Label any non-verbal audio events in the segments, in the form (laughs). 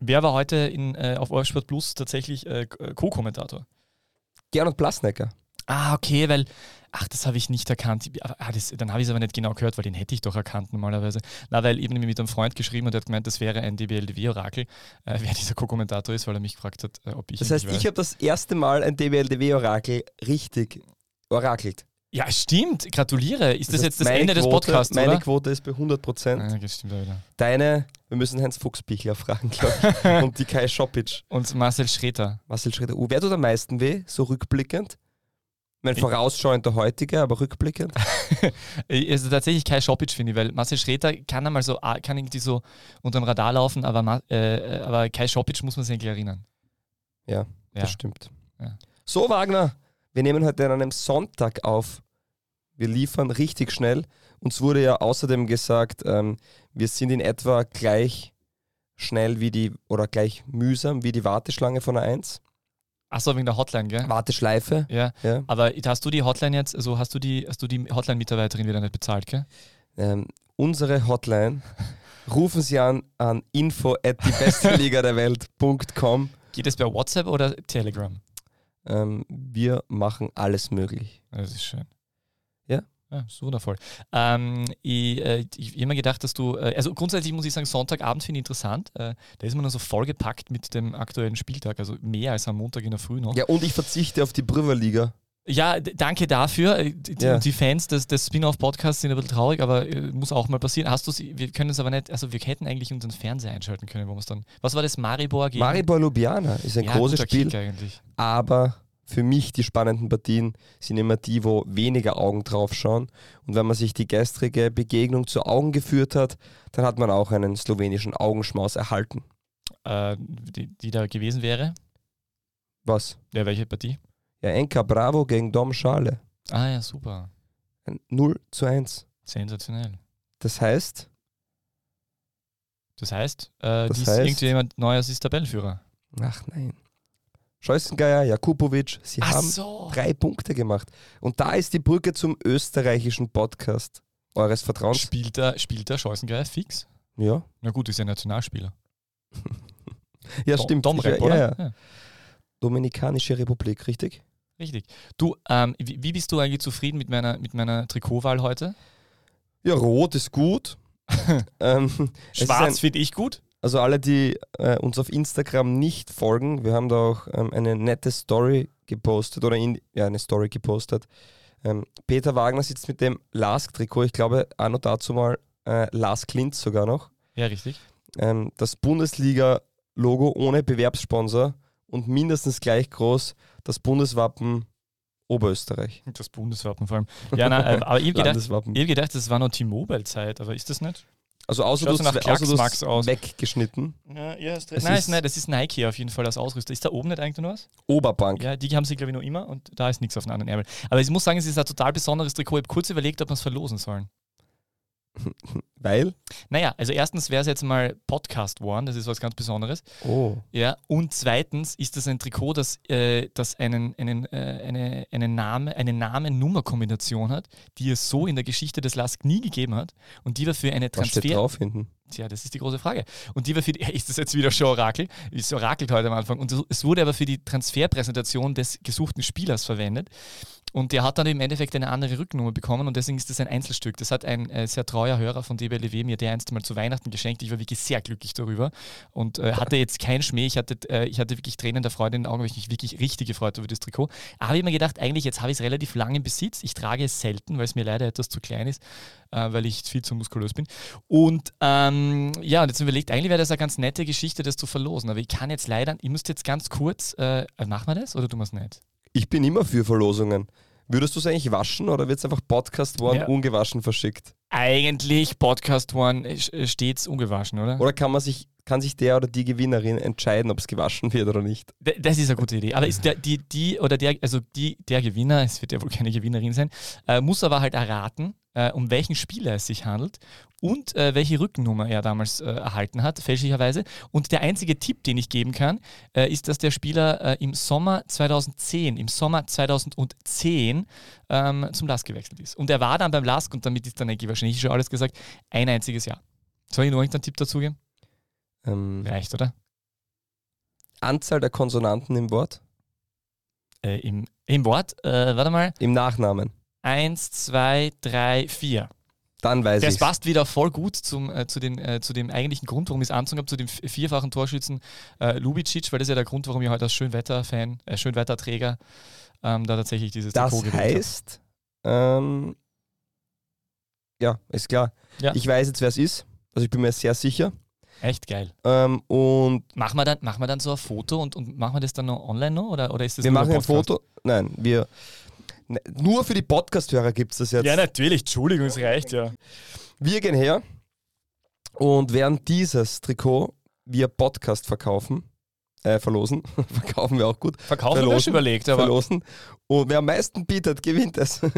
Wer war heute in, äh, auf Eurosport Plus tatsächlich äh, Co-Kommentator? Gernot Blasnecker. Ah, okay, weil, ach, das habe ich nicht erkannt. Ah, das, dann habe ich es aber nicht genau gehört, weil den hätte ich doch erkannt normalerweise. Na, weil eben mit einem Freund geschrieben und er hat gemeint, das wäre ein DBLDW-Orakel, äh, wer dieser Co-Kommentator ist, weil er mich gefragt hat, äh, ob ich. Das heißt, ich habe das erste Mal ein DBLDW-Orakel richtig orakelt. Ja, stimmt. Gratuliere. Ist das, Das jetzt das Ende meine des Quote- Podcasts, Meine oder? Quote ist bei 100 Prozent. Ah, das stimmt auch wieder. Deine, wir müssen Heinz Fuchsbichler fragen, glaube ich. (laughs) und die Kai Schopic. Und Marcel Schreter. Marcel Schroeder. Uh, wer tut am meisten weh, so rückblickend? Mein vorausschauend der heutige, aber rückblickend. (laughs) Äh, Also tatsächlich Kai Schopic, finde ich, weil Marcel Schreter kann einmal so, ah, kann irgendwie so unter dem Radar laufen, aber, Ma- äh, aber Kai Schopic muss man sich eigentlich erinnern. Ja, Ja. das stimmt. Ja. So, Wagner, wir nehmen heute an einem Sonntag auf. Wir liefern richtig schnell. Uns wurde ja außerdem gesagt, ähm, wir sind in etwa gleich schnell wie die, oder gleich mühsam wie die Warteschlange von der 1. Achso, wegen der Hotline, gell? Warteschleife. Ja. Ja. Aber hast du die Hotline jetzt, also hast du die, hast du die Hotline-Mitarbeiterin wieder nicht bezahlt, gell? Ähm, unsere Hotline. Rufen Sie an an info at die beste Liga der Welt.com. Geht es per WhatsApp oder Telegram? Ähm, wir machen alles möglich. Das ist schön. Ja. Ist wundervoll. Ähm, ich äh, ich habe immer gedacht, dass du, äh, also grundsätzlich muss ich sagen, Sonntagabend finde ich interessant. Äh, da ist man dann so vollgepackt mit dem aktuellen Spieltag, also mehr als am Montag in der Früh noch. Ja, und ich verzichte auf die Brüverliga. Ja, danke dafür. Äh, Die, Ja. die Fans des, des Spin-off-Podcasts sind ein bisschen traurig, aber äh, muss auch mal passieren. Hast du wir können es aber nicht, also wir hätten eigentlich unseren Fernseher einschalten können, wo wir es dann. Was war das? Maribor gegen Maribor Ljubljana ist ein ja, großes Spiel, eigentlich. aber für mich die spannenden Partien sind immer die, wo weniger Augen drauf schauen. Und wenn man sich die gestrige Begegnung zu Augen geführt hat, dann hat man auch einen slowenischen Augenschmaus erhalten. Äh, die, die da gewesen wäre. Was? Ja, welche Partie? Ja, Enka Bravo gegen Dom Schale. Ah ja, super. Ein 0 zu 1. Sensationell. Das heißt, Das heißt, äh, Das heißt- irgendjemand Neues ist Tabellenführer. ach nein. Scheußengeier, Jakubovic, sie haben so. drei Punkte gemacht. Und da ist die Brücke zum österreichischen Podcast eures Vertrauens. Spielt der, spielt der Scheußengeier fix? Ja, Na gut, ist ja Nationalspieler. (laughs) ja Dom- stimmt. Domrep, oder? Ja, ja. Dominikanische Republik, richtig? Richtig. Du, ähm, wie, wie bist du eigentlich zufrieden mit meiner, mit meiner Trikotwahl heute? Ja, rot ist gut. (laughs) ähm, es ist Schwarz finde ich gut. Also alle, die äh, uns auf Instagram nicht folgen, wir haben da auch ähm, eine nette Story gepostet oder in, ja, eine Story gepostet. Ähm, Peter Wagner sitzt mit dem Lask-Trikot, ich glaube, anno dazu mal äh, Lars Klintz sogar noch. Ja, richtig. ähm, das Bundesliga-Logo ohne Bewerbssponsor und mindestens gleich groß das Bundeswappen Oberösterreich. Das Bundeswappen vor allem. Ja, nein, äh, aber ich habe gedacht, Landeswappen. ich hab gedacht, das war noch T-Mobile-Zeit, aber ist das nicht? Also außer Schaut du hast außer du Klacksmax hast aus. weggeschnitten. Ja, ja, hast Es Nein, ist- nein, das ist Nike auf jeden Fall als Ausrüster. Ist da oben nicht eigentlich noch was? Oberbank. Ja, die haben sie, glaube ich, noch immer und da ist nichts auf den anderen Ärmel. Aber ich muss sagen, es ist ein total besonderes Trikot. Ich habe kurz überlegt, ob wir es verlosen sollen. (laughs) Weil? Naja, also erstens wäre es jetzt mal Podcast One, das ist was ganz Besonderes. Oh. Ja, und zweitens ist das ein Trikot, das, äh, das einen, einen, äh, eine, eine Name, eine Namen-Nummer-Kombination hat, die es so in der Geschichte des LASK nie gegeben hat. Und die war für eine Was steht Transfer. drauf hinten? Tja, das ist die große Frage. Und die war für die, (laughs) ist das jetzt wieder schon Orakel? Es orakelt heute am Anfang. Und es wurde aber für die Transferpräsentation des gesuchten Spielers verwendet. Und der hat dann im Endeffekt eine andere Rückennummer bekommen und deswegen ist das ein Einzelstück. Das hat ein äh, sehr treuer Hörer von DBLW mir der einst mal zu Weihnachten geschenkt. Ich war wirklich sehr glücklich darüber und äh, hatte jetzt keinen Schmäh. Ich hatte, äh, ich hatte wirklich Tränen der Freude in den Augen, weil ich mich wirklich richtig gefreut über das Trikot. Aber ich habe mir gedacht, eigentlich jetzt habe ich es relativ lange im Besitz. Ich trage es selten, weil es mir leider etwas zu klein ist, äh, weil ich viel zu muskulös bin. Und ähm, ja, und jetzt überlegt, eigentlich wäre das eine ganz nette Geschichte, das zu verlosen. Aber ich kann jetzt leider, ich müsste jetzt ganz kurz, äh, machen wir das oder tun wir es nicht? Ich bin immer für Verlosungen. Würdest du es eigentlich waschen oder wird es einfach Podcast One Ja. ungewaschen verschickt? Eigentlich Podcast One stets ungewaschen, oder? Oder kann man sich, kann sich der oder die Gewinnerin entscheiden, ob es gewaschen wird oder nicht? D- Das ist eine gute Idee. Aber ist der, die, die oder der, also die, der Gewinner, es wird ja wohl keine Gewinnerin sein, äh, muss aber halt erraten, äh, um welchen Spieler es sich handelt und äh, welche Rückennummer er damals äh, erhalten hat, fälschlicherweise. Und der einzige Tipp, den ich geben kann, äh, ist, dass der Spieler äh, im Sommer 2010, im Sommer 2010 ähm, zum LASK gewechselt ist. Und er war dann beim LASK, und damit ist dann eigentlich wahrscheinlich schon alles gesagt, ein einziges Jahr. Soll ich noch irgendeinen Tipp dazu geben? Ähm, Reicht, oder? Anzahl der Konsonanten im Wort? Äh, im, Im Wort, äh, warte mal. Im Nachnamen. Eins, zwei, drei, vier. Dann weiß ich. Das passt wieder voll gut zum, äh, zu, den, äh, zu dem eigentlichen Grund, warum ich es anzogen habe, zu dem vierfachen Torschützen äh, Lubicic, weil das ist ja der Grund, warum ich heute als Schönwetter-Fan, äh, Schönwetterträger ähm, da tatsächlich dieses Das habe. heißt, ähm, ja, ist klar. Ja. Ich weiß jetzt, wer es ist. Also ich bin mir sehr sicher. Echt geil. Ähm, und Machen wir dann, machen wir dann so ein Foto und, und machen wir das dann noch online noch? Oder, oder ist das wir machen ein? Foto. Nein, wir. Ne, nur für die Podcast-Hörer gibt es das jetzt. Ja, natürlich. Entschuldigung, es reicht ja. Wir gehen her und werden dieses Trikot via Podcast verkaufen. Äh, verlosen. (laughs) verkaufen wir auch gut. Verkaufen wir schon überlegt, aber verlosen. Und wer am meisten bietet, gewinnt es. (laughs)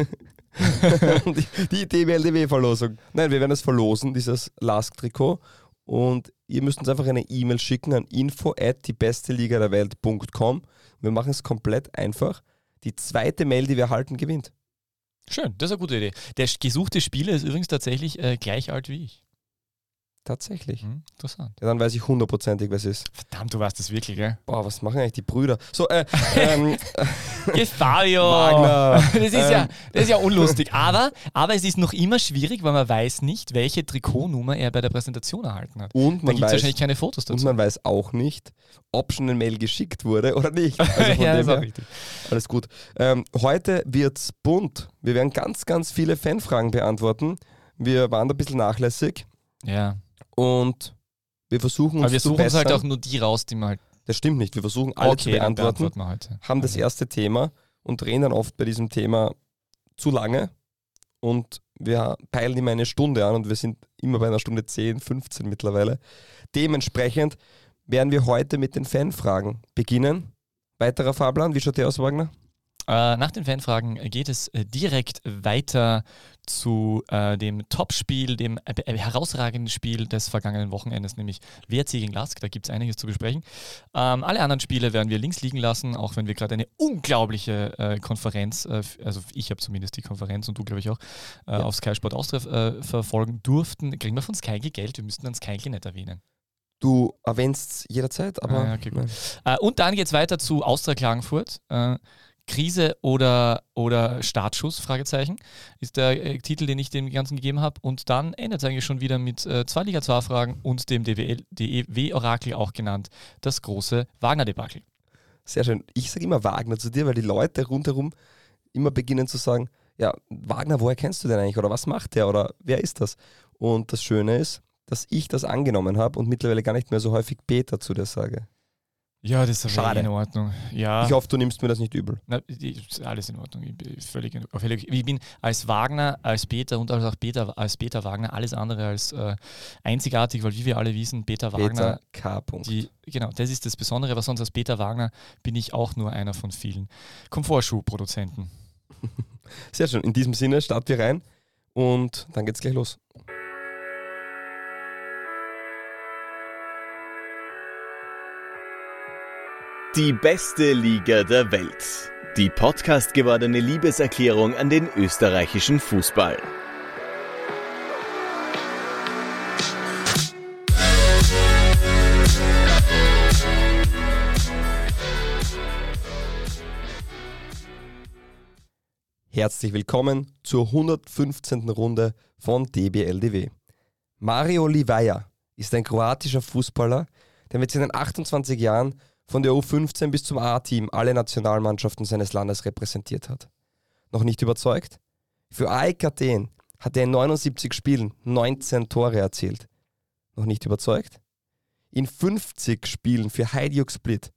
Die, die DBLDW-Verlosung. Nein, wir werden es verlosen, dieses Lask-Trikot. Und ihr müsst uns einfach eine E-Mail schicken an info at die beste Liga der Welt.com. Wir machen es komplett einfach. Die zweite Mail, die wir erhalten, gewinnt. schön, das ist eine gute Idee. Der gesuchte Spieler ist übrigens tatsächlich äh, gleich alt wie ich. Tatsächlich. Hm, interessant. Ja, dann weiß ich hundertprozentig, was es ist. Verdammt, du weißt das wirklich, gell? Boah, was machen eigentlich die Brüder? So, äh, (laughs) ähm, Geh, Fabio! Wagner. (laughs) Das ist, ja, Ähm. das ist ja unlustig. Aber, aber es ist noch immer schwierig, weil man weiß nicht, welche Trikotnummer er bei der Präsentation erhalten hat. und Da man gibt es weiß, wahrscheinlich keine Fotos und dazu. man weiß auch nicht, ob schon eine Mail geschickt wurde oder nicht. (laughs) Also ja, dem ist auch richtig. alles gut. Ähm, heute wird's bunt. Wir werden ganz, ganz viele Fanfragen beantworten. Wir waren da ein bisschen nachlässig Ja. Und wir versuchen uns Aber wir zu suchen uns halt auch nur die raus, die man halt. Das stimmt nicht. Wir versuchen alle zu dann beantworten, wir heute. haben das erste Thema und drehen dann oft bei diesem Thema zu lange. Und wir peilen immer eine Stunde an und wir sind immer bei einer Stunde 10, 15 mittlerweile. Dementsprechend werden wir heute mit den Fanfragen beginnen. Weiterer Fahrplan, wie schaut der aus, Wagner? Äh, nach den Fanfragen geht es äh, direkt weiter zu äh, dem Topspiel, dem äh, äh, herausragenden Spiel des vergangenen Wochenendes, nämlich WRC gegen Lask. Da gibt es einiges zu besprechen. Ähm, alle anderen Spiele werden wir links liegen lassen, auch wenn wir gerade eine unglaubliche äh, Konferenz, äh, also ich habe zumindest die Konferenz und du glaube ich auch, äh, Ja. auf Sky Sport Austria verfolgen durften. Kriegen wir von Sky Geld? Wir müssten dann Sky nicht erwähnen. Du erwähnst jederzeit, aber Ah, okay, gut. und dann geht es weiter zu Austria Klagenfurt. Krise oder, oder Startschuss, Fragezeichen, ist der äh, Titel, den ich dem Ganzen gegeben habe. Und dann endet es eigentlich schon wieder mit äh, zwei Liga 2 Fragen und dem DEW-Orakel auch genannt, das große Wagner-Debakel. sehr schön. Ich sage immer Wagner zu dir, weil die Leute rundherum immer beginnen zu sagen, ja, Wagner, woher kennst du den eigentlich? Oder was macht der? Oder wer ist das? Und das Schöne ist, dass ich das angenommen habe und mittlerweile gar nicht mehr so häufig Peter zu dir sage. Ja, das ist aber Schade. eh in Ordnung. Ja. Ich hoffe, du nimmst mir das nicht übel. Na, alles in Ordnung. Ich bin, völlig, in- völlig, ich bin als Wagner, als Peter und als auch Peter, als Peter Wagner alles andere als äh, einzigartig, weil wie wir alle wissen, Peter Wagner Peter K. Punkt. Die, genau, das ist das Besondere, was sonst als Peter Wagner bin ich auch nur einer von vielen Komfortschuhproduzenten. (laughs) Sehr schön. In diesem Sinne starten wir rein und dann geht's gleich los. Die beste Liga der Welt. Die Podcast gewordene Liebeserklärung an den österreichischen Fußball. Herzlich willkommen zur 115. Runde von DBLDW. Mario Livaja ist ein kroatischer Fußballer, der mit seinen 28 Jahren von der U15 bis zum A-Team alle Nationalmannschaften seines Landes repräsentiert hat. Noch nicht überzeugt? Für AEK Athen hat er in 79 Spielen 19 Tore erzielt. Noch nicht überzeugt? In 50 Spielen für Hajduk Split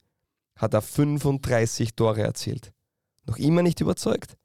hat er 35 Tore erzielt. Noch immer nicht überzeugt?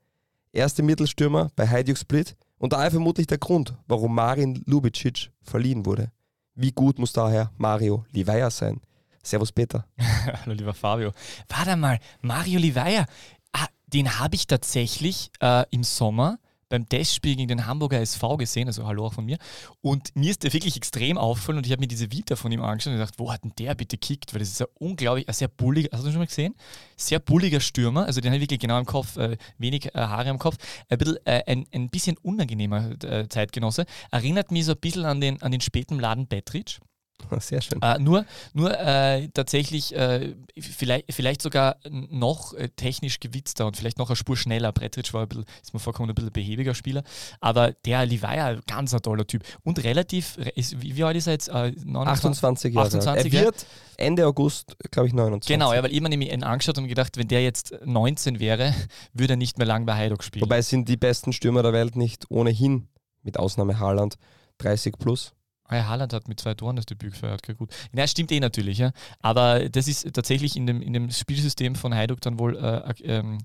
erste Mittelstürmer bei Hajduk Split und daher vermutlich der Grund, warum Marin Lubicic verliehen wurde. Wie gut muss daher Mario Livaja sein? Servus Peter. (laughs) Hallo lieber Fabio. Warte mal, Mario Livaja, ah, den habe ich tatsächlich äh, im Sommer beim Testspiel gegen den Hamburger SV gesehen, also hallo auch von mir. Und mir ist der wirklich extrem auffallen und ich habe mir diese Vita von ihm angeschaut und gedacht, wo hat denn der bitte kickt? Weil das ist ja unglaublich, ein sehr bulliger, hast du schon mal gesehen? Sehr bulliger Stürmer, also den habe ich wirklich genau im Kopf, äh, wenig äh, Haare am Kopf, ein bisschen, äh, ein, ein bisschen unangenehmer äh, Zeitgenosse. Erinnert mich so ein bisschen an den, an den späten Laden Betric. (laughs) Sehr schön. Äh, nur nur äh, tatsächlich äh, vielleicht, vielleicht sogar noch äh, technisch gewitzter und vielleicht noch eine Spur schneller. Bretritsch war ein bisschen, ist mir vorkommen, ein bisschen behäbiger Spieler, aber der Livaja, ganz ein toller Typ und relativ, ist, wie, wie alt ist er jetzt? Äh, 28 Jahre. 28 er wird Ende August, glaube ich, 29. Genau, ja, weil ich mir nämlich ihn angeschaut und gedacht, wenn der jetzt 19 wäre, (laughs) würde er nicht mehr lang bei Heidok spielen. Wobei sind die besten Stürmer der Welt nicht ohnehin, mit Ausnahme Haaland, 30 plus. Ah ja, Haaland hat mit zwei Toren das Debüt gefeiert, okay, gut. Na, stimmt eh natürlich, ja. Aber das ist tatsächlich in dem, in dem Spielsystem von Heiduk dann wohl äh, ähm,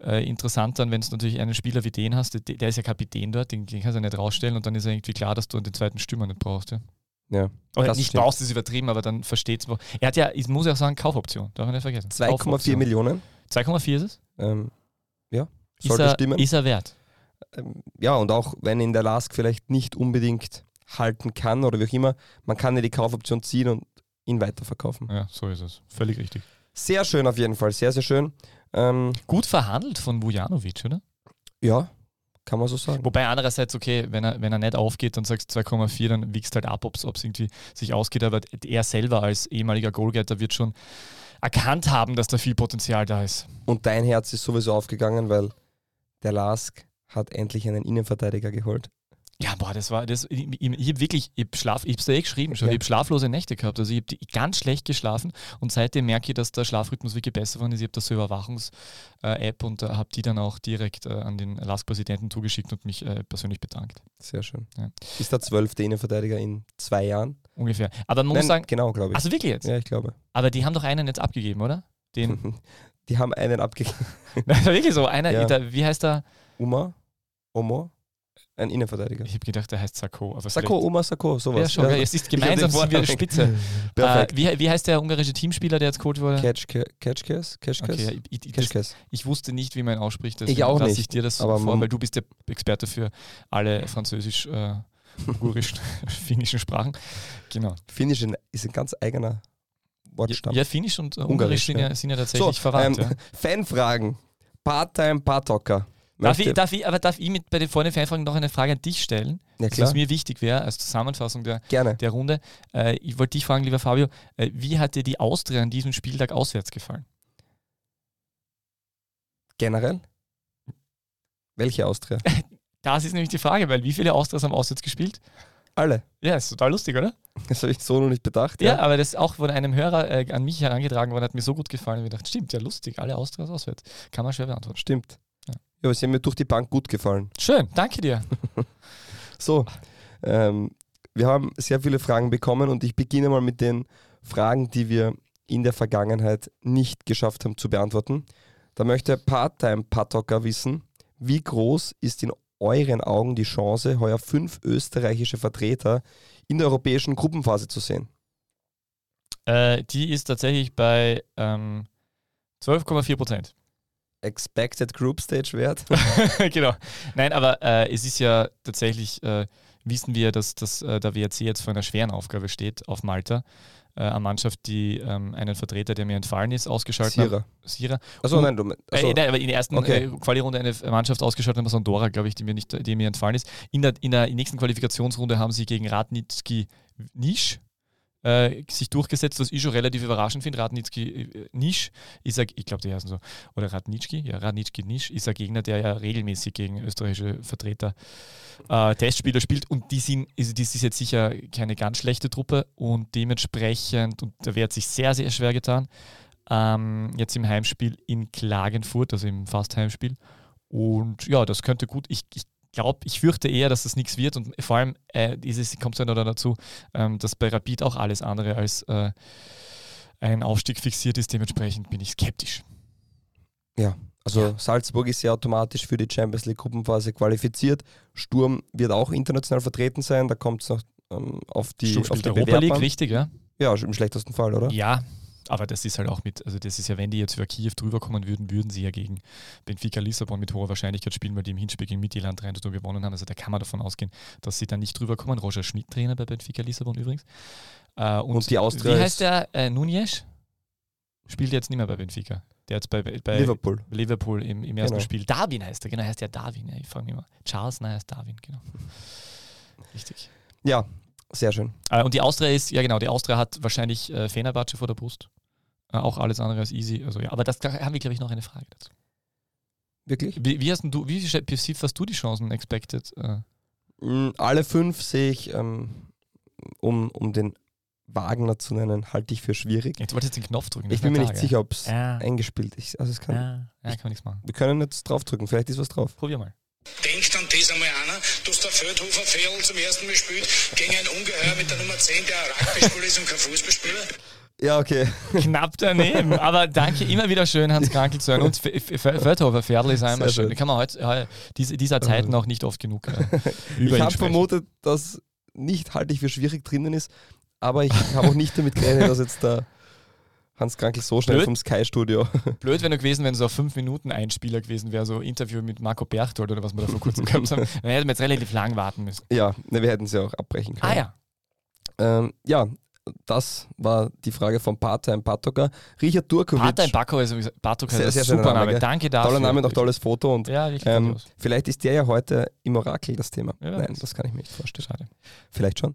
äh, interessant dann, wenn du natürlich einen Spieler wie den hast, der, der ist ja Kapitän dort, den, den kannst du ja nicht rausstellen und dann ist ja irgendwie klar, dass du den zweiten Stürmer nicht brauchst, ja. Ja. Oder nicht stimmt. brauchst, ist übertrieben, aber dann versteht es. Er hat ja, ich muss ja auch sagen, Kaufoption, darf man nicht vergessen. 2,4 Millionen. 2,4 ist es? Ähm, ja, sollte ist er, stimmen. Ist er wert? Ähm, ja, und auch wenn in der Lask vielleicht nicht unbedingt halten kann oder wie auch immer, man kann ja die Kaufoption ziehen und ihn weiterverkaufen. Ja, so ist es. Völlig richtig. Sehr schön auf jeden Fall, sehr, sehr schön. Ähm, Gut verhandelt von Vujanovic, oder? Ja, kann man so sagen. Wobei andererseits, okay, wenn er, wenn er nicht aufgeht, dann sagst du 2,4, dann wiegst halt ab, ob es irgendwie sich ausgeht. Aber er selber als ehemaliger Goalgetter wird schon erkannt haben, dass da viel Potenzial da ist. Und dein Herz ist sowieso aufgegangen, weil der Lask hat endlich einen Innenverteidiger geholt. Ja, boah, das war, das, ich, ich, ich habe wirklich, ich Schlaf, ich hab's ja eh geschrieben schon, ja. ich habe schlaflose Nächte gehabt, also ich habe ganz schlecht geschlafen und seitdem merke ich, dass der Schlafrhythmus wirklich besser geworden ist. Ich habe da so Überwachungs-App und äh, habe die dann auch direkt äh, an den LASK-Präsidenten zugeschickt und mich äh, persönlich bedankt. Sehr schön. Ja. Ist der zwölfte Innenverteidiger in zwei Jahren? Ungefähr. Aber man Nein, muss sagen, genau, glaube ich. Also wirklich jetzt? Ja, ich glaube. Aber die haben doch einen jetzt abgegeben, oder? Den. (laughs) die haben einen abgegeben. (laughs) wirklich so. Einer, ja. wie heißt der? Uma? Omo? Ein Innenverteidiger. Ich habe gedacht, der heißt Sakko. Aber Sakko, Oma Sakko, sowas. Ja, schon, ja. es ist gemeinsam sind wir Spitze. (laughs) äh, wie, wie heißt der ungarische Teamspieler, der jetzt Coach wurde? Catchkes? Catchkes? Okay, ich, ich, ich, wusste nicht, wie man ausspricht. Ich auch nicht. ich dir das aber vor, weil du bist der Experte für alle französisch, äh, ungarisch, (laughs) finnischen Sprachen. Genau. Finnisch ist ein ganz eigener Wortstamm. Ja, Finnisch und Ungarisch, Ungarisch sind, ja, sind ja tatsächlich so, verwandt. Ähm, ja. (laughs) Fanfragen. Part-Time, Part-Talker. Darf ich, darf ich, aber darf ich mit bei den vorne Fanfragen noch eine Frage an dich stellen? Ja, klar. Was mir wichtig wäre, als Zusammenfassung der, Gerne. der Runde. Äh, ich wollte dich fragen, lieber Fabio, äh, wie hat dir die Austria an diesem Spieltag auswärts gefallen? Generell? Welche Austria? (laughs) das ist nämlich die Frage, weil wie viele Austrias haben auswärts gespielt? Alle. Ja, ist total lustig, oder? Das habe ich so noch nicht bedacht. Ja, ja. aber das ist auch von einem Hörer äh, an mich herangetragen worden, hat mir so gut gefallen. Ich dachte, stimmt, ja, lustig, alle Austrias auswärts. Kann man schwer beantworten. Stimmt. Ja, sie haben mir durch die Bank gut gefallen. Schön, danke dir. (laughs) so, ähm, wir haben sehr viele Fragen bekommen und ich beginne mal mit den Fragen, die wir in der Vergangenheit nicht geschafft haben zu beantworten. Da möchte Part-Time-Patocker wissen, wie groß ist in euren Augen die Chance, heuer fünf österreichische Vertreter in der europäischen Gruppenphase zu sehen? Äh, die ist tatsächlich bei ähm, 12,4 Prozent. Expected Group Stage Wert. (laughs) genau. Nein, aber äh, es ist ja tatsächlich, äh, wissen wir, dass, dass äh, der WRC jetzt vor einer schweren Aufgabe steht auf Malta. Äh, eine Mannschaft, die ähm, einen Vertreter, der mir entfallen ist, ausgeschaltet Sierra. hat. Sierra. Achso, nein, du. Achso. Äh, nein, aber in der ersten okay. äh, Quali-Runde eine Mannschaft ausgeschaltet haben, Sondora, glaube ich, die mir, nicht, die mir entfallen ist. In der, in der nächsten Qualifikationsrunde haben sie gegen Radnitski Nisch äh, sich durchgesetzt, was ich schon relativ überraschend finde. Radnitski äh, Nisch ist ich glaube, die heißen so, oder Radnitski, ja, Radnitski Nisch ist ein Gegner, der ja regelmäßig gegen österreichische Vertreter äh, Testspieler spielt und die sind, also das ist jetzt sicher keine ganz schlechte Truppe und dementsprechend, und da wird sich sehr, sehr schwer getan, ähm, jetzt im Heimspiel in Klagenfurt, also im Fast-Heimspiel. Und ja, das könnte gut. Ich, ich glaube, ich fürchte eher, dass das nichts wird und vor allem äh, dieses, kommt es ja noch dazu, ähm, dass bei Rapid auch alles andere als äh, ein Aufstieg fixiert ist. Dementsprechend bin ich skeptisch. Ja, also ja. Salzburg ist ja automatisch für die Champions League Gruppenphase qualifiziert. Sturm wird auch international vertreten sein. Da kommt es noch ähm, auf die, Sturm auf die Europa League, richtig, ja? Ja, im schlechtesten Fall, oder? Ja, aber das ist halt auch mit, also das ist ja, wenn die jetzt für Kiew drüber kommen würden, würden sie ja gegen Benfica Lissabon mit hoher Wahrscheinlichkeit spielen, weil die im Hinspiel gegen Mittelland rein und gewonnen haben. Also da kann man davon ausgehen, dass sie dann nicht drüber kommen. Roger Schmidt, Trainer bei Benfica Lissabon übrigens. Äh, und, und, die Austria Wie heißt der? Äh, Nunez? Spielt jetzt nicht mehr bei Benfica. Der jetzt bei, bei Liverpool, Liverpool im, im ersten genau. Spiel. Darwin heißt er, genau, heißt der Darwin. Ja, ich frage mich mal. Charles, nein, heißt Darwin, genau. Richtig. Ja, Sehr schön. Äh, und die Austria ist, ja genau, die Austria hat wahrscheinlich äh, Fenerbahce vor der Brust. Äh, auch alles andere als easy. Also ja, aber das da haben wir, glaube ich, noch eine Frage dazu. Wirklich? Wie, wie hast du, wie siehst hast du die Chancen expected? Äh? Mm, Alle fünf sehe ich, ähm, um, um den Wagner zu nennen, halte ich für schwierig. Jetzt wolltest du den Knopf drücken. Ich bin mir nicht sicher, ob es Ja. eingespielt ist. Also es kann, Ja, ja, kann man nichts machen. Wir können jetzt draufdrücken, vielleicht ist was drauf. Probier mal. Denkt an das einmal dass der Feldhofer Fell zum ersten Mal spielt gegen ein Ungeheuer mit der Nummer 10, der ein Rugby-Spieler ist und kein Fußballspieler? Ja, okay. Knapp daneben. Aber danke, immer wieder schön, Hans Krankel zu hören. Und Feldhofer Pferdl ist einmal schön. kann man heute, äh, diese, dieser Zeiten auch nicht oft genug äh, über (laughs) ich habe vermutet, dass nicht halte ich für schwierig drinnen ist, aber ich habe auch nicht damit gerechnet, dass jetzt der Hans Krankel so schnell Blöd. vom Sky-Studio. (laughs) Blöd wäre nur gewesen, wenn so ein 5-Minuten-Einspieler gewesen wäre, so Interview mit Marco Berchtold oder was wir da vor kurzem gehabt haben. (laughs) Dann hätten wir jetzt relativ lang warten müssen. ja, ne, wir hätten sie auch abbrechen können. Ah ja. Ähm, ja, das war die Frage von Part-Time Patoka. Richard Durkovic. Part-Time Bako ist Bartok Sehr, sehr ein super Name, Name. Danke dafür. Toller Name und auch tolles Foto. Und Ja, ähm, vielleicht ist der ja heute im Orakel das Thema. Ja, Nein, das kann ich mir nicht vorstellen. Schade. Vielleicht schon.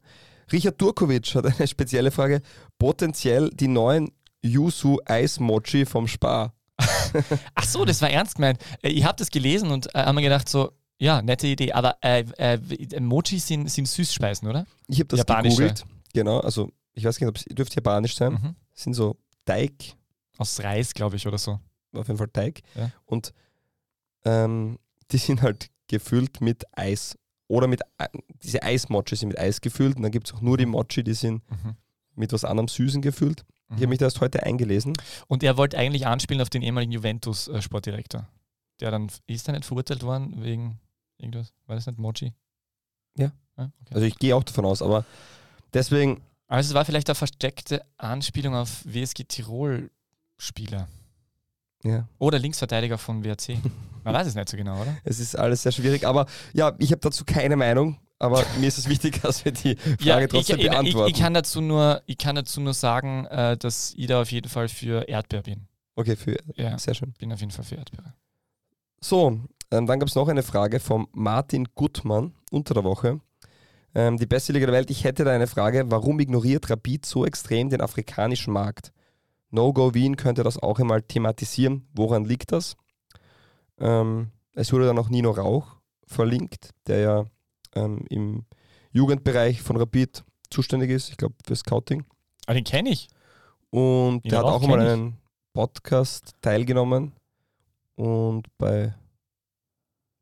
Richard Durkovic hat eine spezielle Frage. Potenziell die neuen Yuzu Eismochi vom Spar. (laughs) Ach so, das war ernst gemeint. Äh, Ich habe das gelesen und äh, habe mir gedacht so, ja, nette Idee, aber äh, äh, Mochi sind, sind Süßspeisen, oder? Ich habe das Japanische. gegoogelt. Genau, also ich weiß nicht, ob es dürfte japanisch sein. Mhm. Sind so Teig, Aus Reis, glaube ich, oder so. auf jeden Fall Teig. Ja. Und ähm, die sind halt gefüllt mit Eis. Oder mit Ei- diese Eismochi sind mit Eis gefüllt. Und dann gibt es auch nur die Mochi, die sind Mhm. mit was anderem Süßen gefüllt. Ich habe mich da erst heute eingelesen. Und er wollte eigentlich anspielen auf den ehemaligen Juventus-Sportdirektor. Der dann, ist er nicht verurteilt worden wegen irgendwas? War das nicht Mochi? Ja. okay. Also ich gehe auch davon aus, aber deswegen, Also es war vielleicht eine versteckte Anspielung auf WSG Tirol-Spieler. ja, Oder Linksverteidiger von WRC. Man weiß es nicht so genau, oder? (laughs) es ist alles sehr schwierig. Aber ja, ich habe dazu keine Meinung. Aber mir ist es wichtig, (laughs) dass wir die Frage trotzdem ich, ich, beantworten. ich, kann dazu nur, ich kann dazu nur sagen, äh, dass ich da auf jeden Fall für Erdbeer bin. okay, für, Ja, sehr schön. bin auf jeden Fall für Erdbeere. So, ähm, dann gab es noch eine Frage vom Martin Gutmann unter der Woche. Ähm, die beste Liga der Welt. Ich hätte da eine Frage. Warum ignoriert Rapid so extrem den afrikanischen Markt? No-Go Wien könnte das auch einmal thematisieren. Woran liegt das? Ähm, es wurde dann auch Nino Rauch verlinkt, der ja ähm, im Jugendbereich von Rapid zuständig ist, ich glaube für Scouting. Aber den kenne ich. Und der hat auch mal einen Podcast teilgenommen und bei,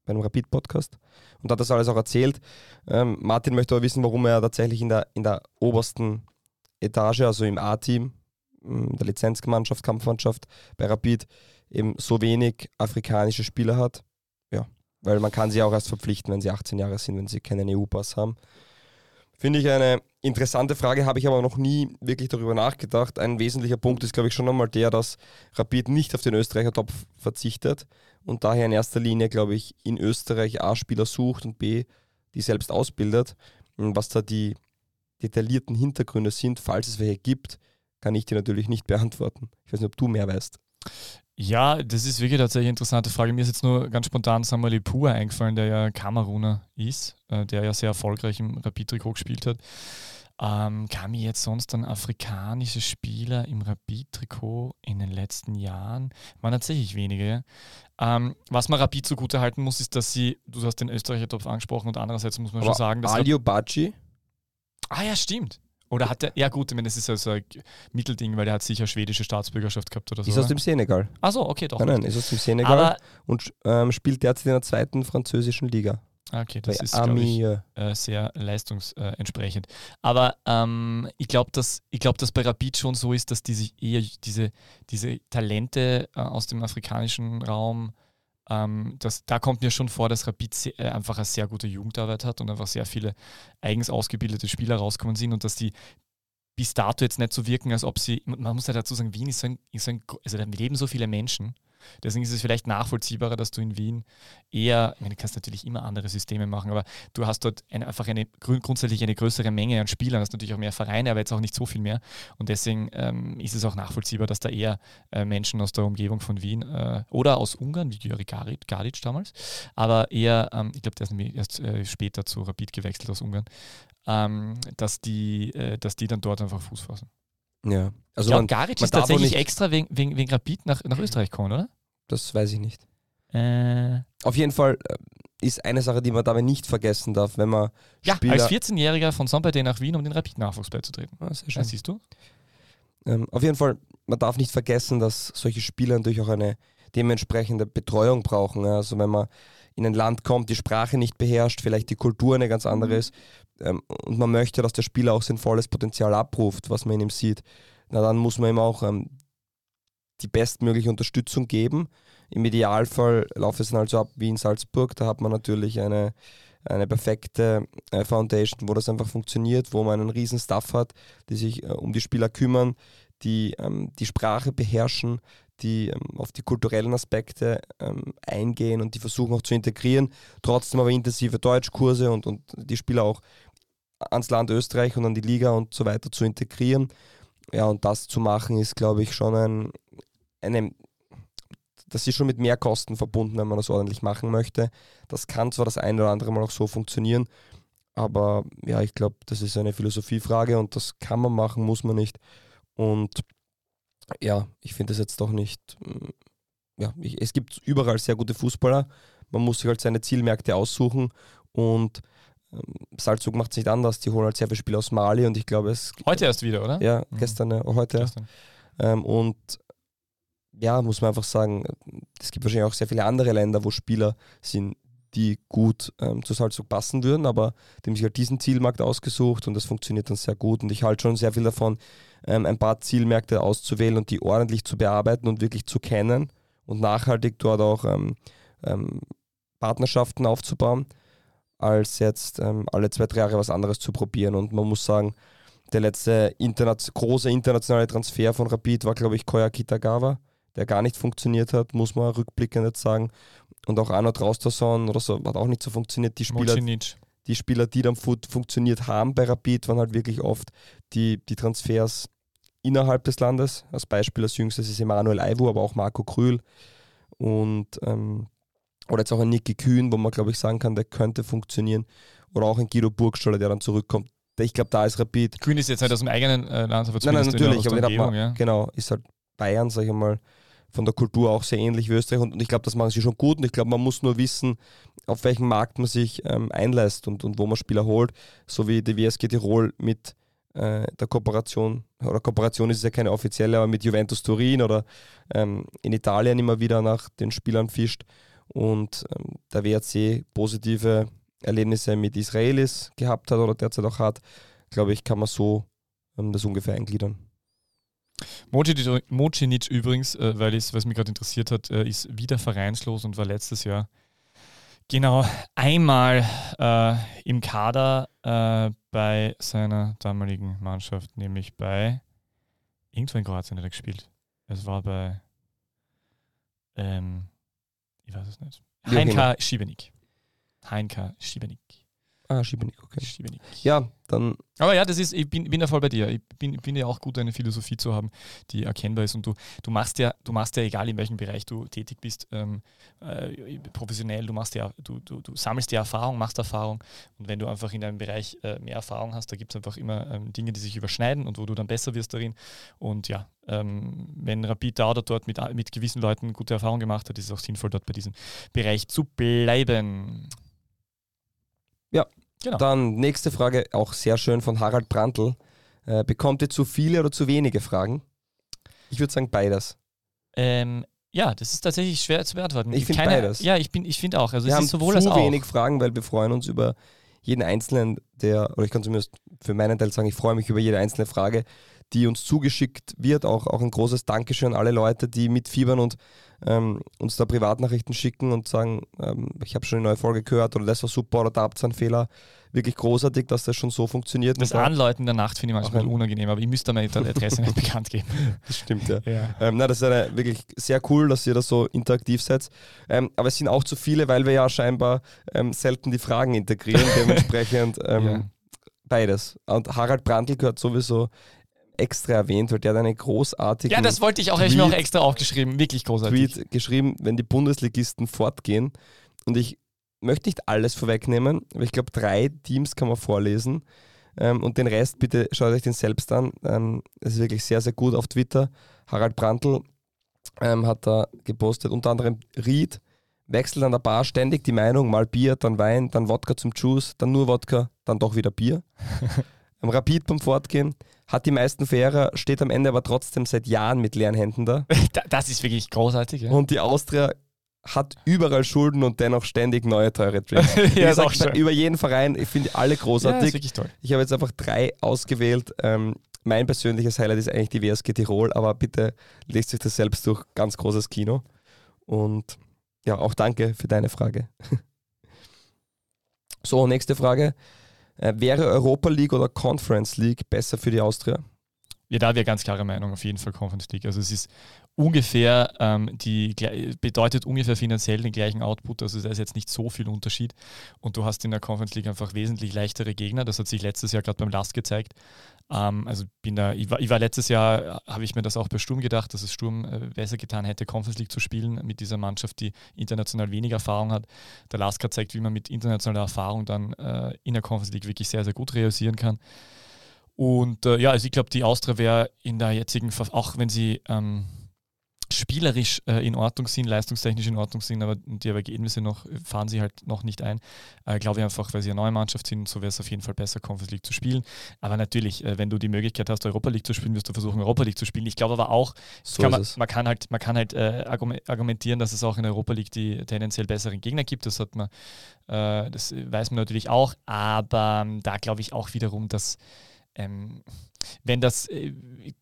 bei einem Rapid-Podcast und hat das alles auch erzählt. Ähm, Martin möchte aber wissen, warum er tatsächlich in der, in der obersten Etage, also im A-Team, in der Lizenzmannschaft, Kampfmannschaft bei Rapid, eben so wenig afrikanische Spieler hat. Ja, weil man kann sie auch erst verpflichten, wenn sie 18 Jahre sind, wenn sie keinen EU-Pass haben. Finde ich eine interessante Frage, habe ich aber noch nie wirklich darüber nachgedacht. Ein wesentlicher Punkt ist, glaube ich, schon einmal der, dass Rapid nicht auf den Österreicher Topf verzichtet und daher in erster Linie, glaube ich, in Österreich A Spieler sucht und B die selbst ausbildet. Und Was da die detaillierten Hintergründe sind, falls es welche gibt, kann ich dir natürlich nicht beantworten. Ich weiß nicht, ob du mehr weißt. Ja, das ist wirklich tatsächlich eine interessante Frage. Mir ist jetzt nur ganz spontan Samuel Ipua eingefallen, der ja Kameruner ist, äh, der ja sehr erfolgreich im Rapid-Trikot gespielt hat. Ähm, kam mir jetzt sonst an afrikanische Spieler im Rapid-Trikot in den letzten Jahren? Waren tatsächlich wenige. Ähm, was man Rapid zugute halten muss, ist, dass sie, du hast den Österreicher Topf angesprochen und andererseits muss man schon sagen, dass Alio Baci, Ah ja, stimmt. Oder hat der, ja gut, ich meine, das ist ja so ein Mittelding, weil der hat sicher schwedische Staatsbürgerschaft gehabt oder so. ist aus oder? dem Senegal. Ach so, okay, doch. Nein, nein, ist aus dem Senegal Aber, und ähm, spielt derzeit in der zweiten französischen Liga. ah, okay, Bei das ist, glaube ich, äh, sehr leistungsentsprechend. Aber ähm, ich glaube, dass, ich glaub, dass bei Rapid schon so ist, dass die sich eher diese, diese Talente äh, aus dem afrikanischen Raum, ähm, das, da kommt mir schon vor, dass Rapid äh, einfach eine sehr gute Jugendarbeit hat und einfach sehr viele eigens ausgebildete Spieler rauskommen sind und dass die bis dato jetzt nicht so wirken, als ob sie, man muss ja dazu sagen, Wien ist so ein, ist so ein also da leben so viele Menschen Deswegen ist es vielleicht nachvollziehbarer, dass du in Wien eher, ich meine, du kannst natürlich immer andere Systeme machen, aber du hast dort eine, einfach eine grundsätzlich eine größere Menge an Spielern, hast natürlich auch mehr Vereine, aber jetzt auch nicht so viel mehr. Und deswegen ähm, ist es auch nachvollziehbar, dass da eher äh, Menschen aus der Umgebung von Wien äh, oder aus Ungarn, wie Gyuri Garic damals, aber eher, ähm, ich glaube, der ist erst äh, später zu Rapid gewechselt aus Ungarn, ähm, dass, die, äh, dass die dann dort einfach Fuß fassen. Ja. Also ich glaube, Garic ist tatsächlich extra wegen, wegen, wegen Rapid nach, nach Österreich gekommen, oder? Das weiß ich nicht. Äh, Auf jeden Fall äh, ist eine Sache, die man dabei nicht vergessen darf, wenn man ja, Spieler als 14-Jähriger von Saint-Péter nach Wien, um den Rapid-Nachwuchs beizutreten. Ah, sehr schön. siehst du? Ähm, auf jeden Fall, man darf nicht vergessen, dass solche Spieler natürlich auch eine dementsprechende Betreuung brauchen. Also wenn man in ein Land kommt, die Sprache nicht beherrscht, vielleicht die Kultur eine ganz andere ist ähm, und man möchte, dass der Spieler auch sein volles Potenzial abruft, was man in ihm sieht, na dann muss man ihm auch ähm, die bestmögliche Unterstützung geben. Im Idealfall läuft es dann also ab wie in Salzburg, da hat man natürlich eine, eine perfekte äh, Foundation, wo das einfach funktioniert, wo man einen riesen Staff hat, die sich äh, um die Spieler kümmern, die ähm, die Sprache beherrschen, die ähm, auf die kulturellen Aspekte ähm, eingehen und die versuchen auch zu integrieren, trotzdem aber intensive Deutschkurse und, und die Spieler auch ans Land Österreich und an die Liga und so weiter zu integrieren. Ja, und das zu machen ist, glaube ich, schon ein, eine, das ist schon mit mehr Kosten verbunden, wenn man das ordentlich machen möchte. Das kann zwar das eine oder andere Mal auch so funktionieren, aber ja, ich glaube, das ist eine Philosophiefrage und das kann man machen, muss man nicht. Und ja, ich finde es jetzt doch nicht. mm, Ja, ich, es gibt überall sehr gute Fußballer. Man muss sich halt seine Zielmärkte aussuchen und ähm, Salzburg macht es nicht anders. Die holen halt sehr viele Spieler aus Mali und ich glaube, es. Heute erst wieder, oder? Ja, Mhm. gestern, äh, heute. Gestern. Ähm, und ja, muss man einfach sagen, es gibt wahrscheinlich auch sehr viele andere Länder, wo Spieler sind, die gut ähm, zu Salzburg passen würden, aber die haben sich halt diesen Zielmarkt ausgesucht und das funktioniert dann sehr gut. Und ich halte schon sehr viel davon, ähm, ein paar Zielmärkte auszuwählen und die ordentlich zu bearbeiten und wirklich zu kennen und nachhaltig dort auch ähm, ähm, Partnerschaften aufzubauen, als jetzt ähm, alle zwei, drei Jahre was anderes zu probieren. Und man muss sagen, der letzte interna große internationale Transfer von Rapid war, glaube ich, Koya Kitagawa, der gar nicht funktioniert hat, muss man rückblickend jetzt sagen. Und auch Arnold Rausterson oder so hat auch nicht so funktioniert. Die Spieler, Mocinic. Die Spieler, die dann funktioniert haben bei Rapid, waren halt wirklich oft die, die Transfers innerhalb des Landes. Als Beispiel als jüngstes ist Emanuel Aivu, aber auch Marco Krühl. Und ähm, oder jetzt auch ein Niki Kühn, wo man, glaube ich, sagen kann, der könnte funktionieren. Oder auch ein Guido Burgstaller, der dann zurückkommt. Ich glaube, da ist Rapid Kühn ist jetzt halt aus dem eigenen äh, Land, aber Nein, nein, natürlich, aber den hat man, ja. genau, ist halt Bayern, sage ich mal, von der Kultur auch sehr ähnlich wie Österreich und, und ich glaube, das machen sie schon gut und ich glaube, man muss nur wissen, auf welchen Markt man sich ähm, einlässt und, und wo man Spieler holt, so wie die WSG Tirol mit äh, der Kooperation, oder Kooperation ist ja keine offizielle, aber mit Juventus Turin oder ähm, in Italien immer wieder nach den Spielern fischt und ähm, der WRC positive Erlebnisse mit Israelis gehabt hat oder derzeit auch hat, glaube ich, kann man so ähm, das ungefähr eingliedern. Mocinic, übrigens, äh, weil es, was mich gerade interessiert hat, äh, ist wieder vereinslos und war letztes Jahr genau einmal äh, im Kader äh, bei seiner damaligen Mannschaft, nämlich bei irgendwo in Kroatien hat er gespielt. Es war bei ähm, ich weiß es nicht. Heinka Schibenik. Heinka Schibenik. Ah, Schibenik, okay. Schibenik. Ja, dann Aber ja, das ist, ich bin, bin da voll bei dir. Ich bin, bin ja auch gut, eine Philosophie zu haben, die erkennbar ist. Und du, du machst ja, du machst ja, egal in welchem Bereich du tätig bist, ähm, äh, professionell, du machst ja, du, du, du sammelst ja Erfahrung, machst Erfahrung. Und wenn du einfach in einem Bereich äh, mehr Erfahrung hast, da gibt es einfach immer ähm, Dinge, die sich überschneiden und wo du dann besser wirst darin. Und ja, ähm, wenn Rapid da oder dort mit, mit gewissen Leuten gute Erfahrungen gemacht hat, ist es auch sinnvoll, dort bei diesem Bereich zu bleiben. Ja. Genau. Dann nächste Frage, auch sehr schön von Harald Brandl. Äh, bekommt ihr zu viele oder zu wenige Fragen? Ich würde sagen beides. Ähm, ja, das ist tatsächlich schwer zu beantworten. Ich find Keine- beides. Ja, ich, bin- ich finde auch. Also wir es haben ist sowohl zu als auch. wenig Fragen, weil wir freuen uns über jeden einzelnen, der, oder ich kann zumindest für meinen Teil sagen, ich freue mich über jede einzelne Frage, die uns zugeschickt wird. Auch, auch ein großes Dankeschön an alle Leute, die mitfiebern und ähm, uns da Privatnachrichten schicken und sagen, ähm, ich habe schon eine neue Folge gehört oder das war super oder da habt ihr einen Fehler. Wirklich großartig, dass das schon so funktioniert. Das Anläuten der Nacht finde ich manchmal unangenehm, aber ich müsste meine Adresse nicht bekannt geben. (laughs) Das stimmt, ja. Ja. Ähm, na, das ist eine, wirklich sehr cool, dass ihr das so interaktiv seid. Ähm, aber es sind auch zu viele, weil wir ja scheinbar ähm, selten die Fragen integrieren. (laughs) Dementsprechend ähm, Ja. beides. Und Harald Brandl gehört sowieso extra erwähnt, weil der hat eine großartige Ja, das wollte ich auch, habe ich mir auch Tweet- extra aufgeschrieben. Wirklich großartig. Tweet geschrieben, wenn die Bundesligisten fortgehen. Und ich möchte nicht alles vorwegnehmen, aber ich glaube, drei Teams kann man vorlesen. Ähm, und den Rest bitte schaut euch den selbst an. Ähm, es ist wirklich sehr, sehr gut auf Twitter. Harald Brandl ähm, hat da gepostet, unter anderem Ried, wechselt an der Bar ständig die Meinung, mal Bier, dann Wein, dann Wodka zum Juice, dann nur Wodka, dann doch wieder Bier. (laughs) Am Rapid beim Fortgehen, hat die meisten Fairer, steht am Ende aber trotzdem seit Jahren mit leeren Händen da. (laughs) Da- Das ist wirklich großartig. Ja. Und die Austria hat überall Schulden und dennoch ständig neue teure Drinks. (laughs) Ja, ist auch gesagt, schön. über jeden Verein, ich finde alle ja, ist großartig. wirklich toll. ich habe jetzt einfach drei ausgewählt. Ähm, mein persönliches Highlight ist eigentlich die WSG Tirol, aber bitte lest euch das selbst durch. Ganz großes Kino. Und ja, auch danke für deine Frage. (laughs) so, nächste Frage. Äh, wäre Europa League oder Conference League besser für die Austria? Ja, da wäre ganz klare Meinung, auf jeden Fall Conference League. Also es ist ungefähr, ähm, die bedeutet ungefähr finanziell den gleichen Output, also da ist jetzt nicht so viel Unterschied. Und du hast in der Conference League einfach wesentlich leichtere Gegner. Das hat sich letztes Jahr gerade beim Last gezeigt. Ähm, also bin da, ich war, ich war letztes Jahr, habe ich mir das auch bei Sturm gedacht, dass es Sturm äh, besser getan hätte, Conference League zu spielen mit dieser Mannschaft, die international wenig Erfahrung hat. Der Lasker zeigt, wie man mit internationaler Erfahrung dann äh, in der Conference League wirklich sehr, sehr gut realisieren kann. Und äh, ja, also ich glaube, die Austria wäre in der jetzigen, auch wenn sie ähm, spielerisch äh, in Ordnung sind, leistungstechnisch in Ordnung sind, aber die Ergebnisse noch, fahren sie halt noch nicht ein. Äh, glaube ich einfach, weil sie eine neue Mannschaft sind, so wäre es auf jeden Fall besser, Conference League zu spielen. Aber natürlich, äh, wenn du die Möglichkeit hast, Europa League zu spielen, wirst du versuchen, Europa League zu spielen. Ich glaube aber auch, So kann man, man kann halt, man kann halt äh, argume- argumentieren, dass es auch in Europa League die tendenziell besseren Gegner gibt. Das hat man, äh, das weiß man natürlich auch. Aber ähm, da glaube ich auch wiederum, dass ähm, wenn das, äh,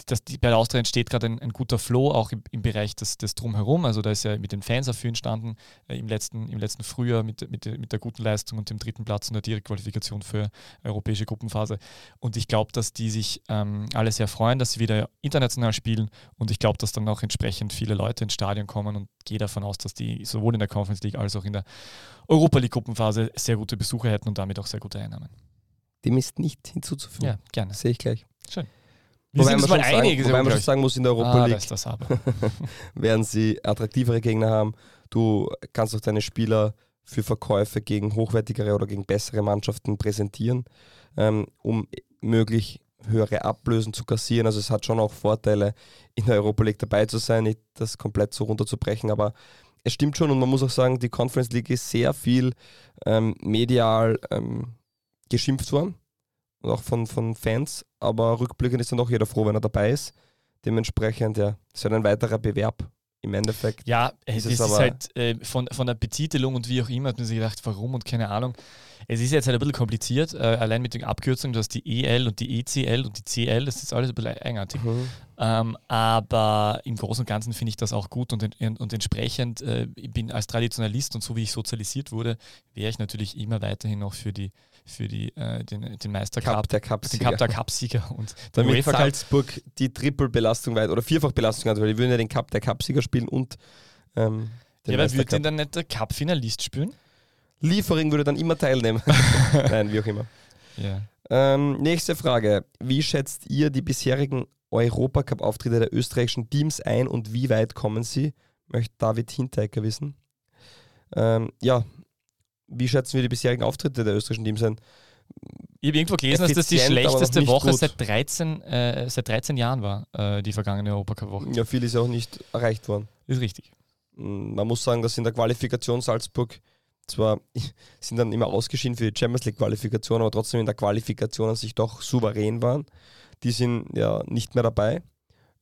das die, bei der Austria entsteht gerade ein, ein guter Flow, auch im, im Bereich des, des Drumherum. Also da ist ja mit den Fans viel entstanden äh, im, letzten, im letzten Frühjahr mit, mit, der- mit der guten Leistung und dem dritten Platz in der Direktqualifikation für europäische Gruppenphase. Und ich glaube, dass die sich ähm, alle sehr freuen, dass sie wieder international spielen. Und ich glaube, dass dann auch entsprechend viele Leute ins Stadion kommen und gehe davon aus, dass die sowohl in der Conference League als auch in der Europa League Gruppenphase sehr gute Besucher hätten und damit auch sehr gute Einnahmen. Dem ist nicht hinzuzufügen. Ja, gerne. Sehe ich gleich. Wir Wobei sind man mal schon sagen-. Wobei man schon sagen muss, in der Europa ah, League das aber. (laughs) werden sie attraktivere Gegner haben. Du kannst auch deine Spieler für Verkäufe gegen hochwertigere oder gegen bessere Mannschaften präsentieren, ähm, um möglich höhere Ablösen zu kassieren. Also es hat schon auch Vorteile, in der Europa League dabei zu sein, nicht das komplett so runterzubrechen, aber es stimmt schon und man muss auch sagen, die Conference League ist sehr viel ähm, medial ähm, geschimpft worden und auch von, von Fans, aber rückblickend ist dann doch jeder froh, wenn er dabei ist. Dementsprechend, ja, ist halt ein weiterer Bewerb im Endeffekt. Ja, es Ist ist, es ist aber- halt äh, von, von der Betitelung und wie auch immer, hat man sich gedacht, warum und keine Ahnung. Es ist jetzt halt ein bisschen kompliziert, äh, allein mit den Abkürzungen, du hast die EL und die ECL und die CL, das ist alles ein bisschen eigenartig. Ähm, aber im Großen und Ganzen finde ich das auch gut und, en- und entsprechend, äh, ich bin als Traditionalist und so wie ich sozialisiert wurde, wäre ich natürlich immer weiterhin noch für die für die, äh, den, den Meistercup, Cup, der den Cup-Sieger. Cup der Cupsieger und den (laughs) Damit UEFA Cup. Salzburg die Triple-Belastung weit oder Vierfach-Belastung hat, weil die würden ja den Cup der Cupsieger spielen und ähm, den Ja, aber würde Meistercup. den dann nicht der Cup-Finalist spielen? Liefering würde dann immer teilnehmen. (laughs) (laughs) Nein, wie auch immer. Ja. Ähm, nächste Frage. Wie schätzt ihr die bisherigen Europacup-Auftritte der österreichischen Teams ein und wie weit kommen sie? Möchte David Hinteregger wissen. Ähm, ja, wie schätzen wir die bisherigen Auftritte der österreichischen Teams ein? Ich habe irgendwo gelesen, dass das die schlechteste Woche gut. seit 13, äh, seit 13 Jahren war, äh, die vergangene Europacup-Woche. Ja, viel ist ja auch nicht erreicht worden. Ist richtig. Mm, Man muss sagen, dass in der Qualifikation Salzburg zwar (laughs) sind dann immer ausgeschieden für die Champions League Qualifikation, aber trotzdem in der Qualifikation an sich doch souverän waren. Die sind ja nicht mehr dabei.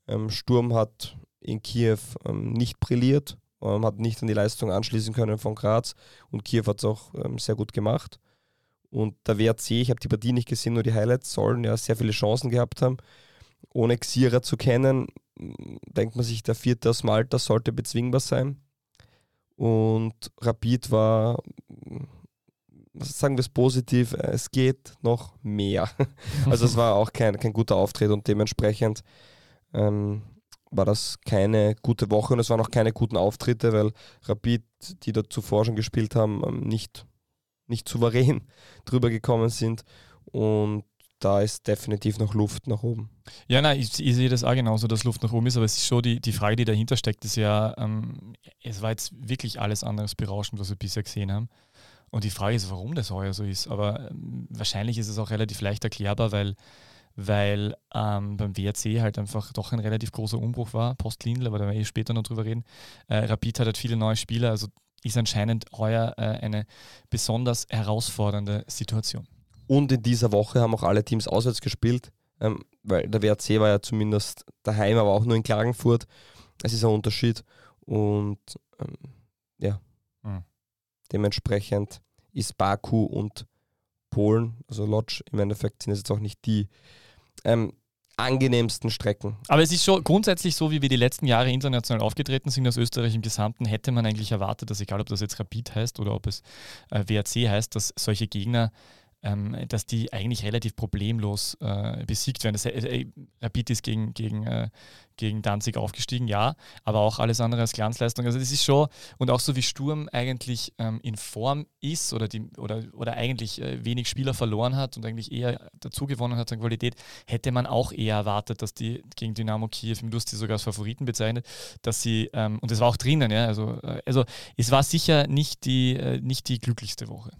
Ähm, Sturm hat in Kiew ähm, nicht brilliert, ähm, hat nicht an die Leistung anschließen können von Graz und Kiew hat es auch ähm, sehr gut gemacht. Und der WRC, ich habe die Partie nicht gesehen, nur die Highlights, sollen ja sehr viele Chancen gehabt haben. ohne Xira zu kennen, denkt man sich, der vierte aus Malta sollte bezwingbar sein. Und Rapid war, sagen wir es positiv, es geht noch mehr. (laughs) Also es war auch kein, kein guter Auftritt und dementsprechend ähm, war das keine gute Woche und es waren auch keine guten Auftritte, weil Rapid, die da zuvor schon gespielt haben, ähm, nicht, nicht souverän (laughs) drüber gekommen sind. Und da ist definitiv noch Luft nach oben. Ja, nein, ich, ich, sehe das auch genauso, dass Luft nach oben ist, aber es ist schon die, die Frage, die dahinter steckt, ist ja, ähm, es war jetzt wirklich alles anderes berauschend, was wir bisher gesehen haben. Und die Frage ist, warum das heuer so ist. Aber ähm, wahrscheinlich ist es auch relativ leicht erklärbar, weil, weil ähm, beim WRC halt einfach doch ein relativ großer Umbruch war, post-Lindl, aber da werden wir eh später noch drüber reden. Äh, Rapid hat halt viele neue Spieler, also ist anscheinend heuer äh, eine besonders herausfordernde Situation. Und in dieser Woche haben auch alle Teams auswärts gespielt, ähm, weil der WRC war ja zumindest daheim, aber auch nur in Klagenfurt. Es ist ein Unterschied. Und ähm, ja, mhm. dementsprechend ist Baku und Polen, also Lodz im Endeffekt sind es jetzt auch nicht die ähm, angenehmsten Strecken. Aber es ist schon grundsätzlich so, wie wir die letzten Jahre international aufgetreten sind aus Österreich im Gesamten, hätte man eigentlich erwartet, dass egal ob das jetzt Rapid heißt oder ob es äh, WRC heißt, dass solche Gegner ähm, dass die eigentlich relativ problemlos äh, besiegt werden. Das, äh, Rapid ist gegen, gegen, äh, gegen Danzig aufgestiegen, ja, aber auch alles andere als Glanzleistung. Also das ist schon, und auch so wie Sturm eigentlich ähm, in Form ist oder, die, oder, oder eigentlich äh, wenig Spieler verloren hat und eigentlich eher dazu gewonnen hat an Qualität, hätte man auch eher erwartet, dass die gegen Dynamo Kiew, du hast die sogar als Favoriten bezeichnet, dass sie, ähm, und das war auch drinnen, ja, also, äh, also es war sicher nicht die, äh, nicht die glücklichste Woche.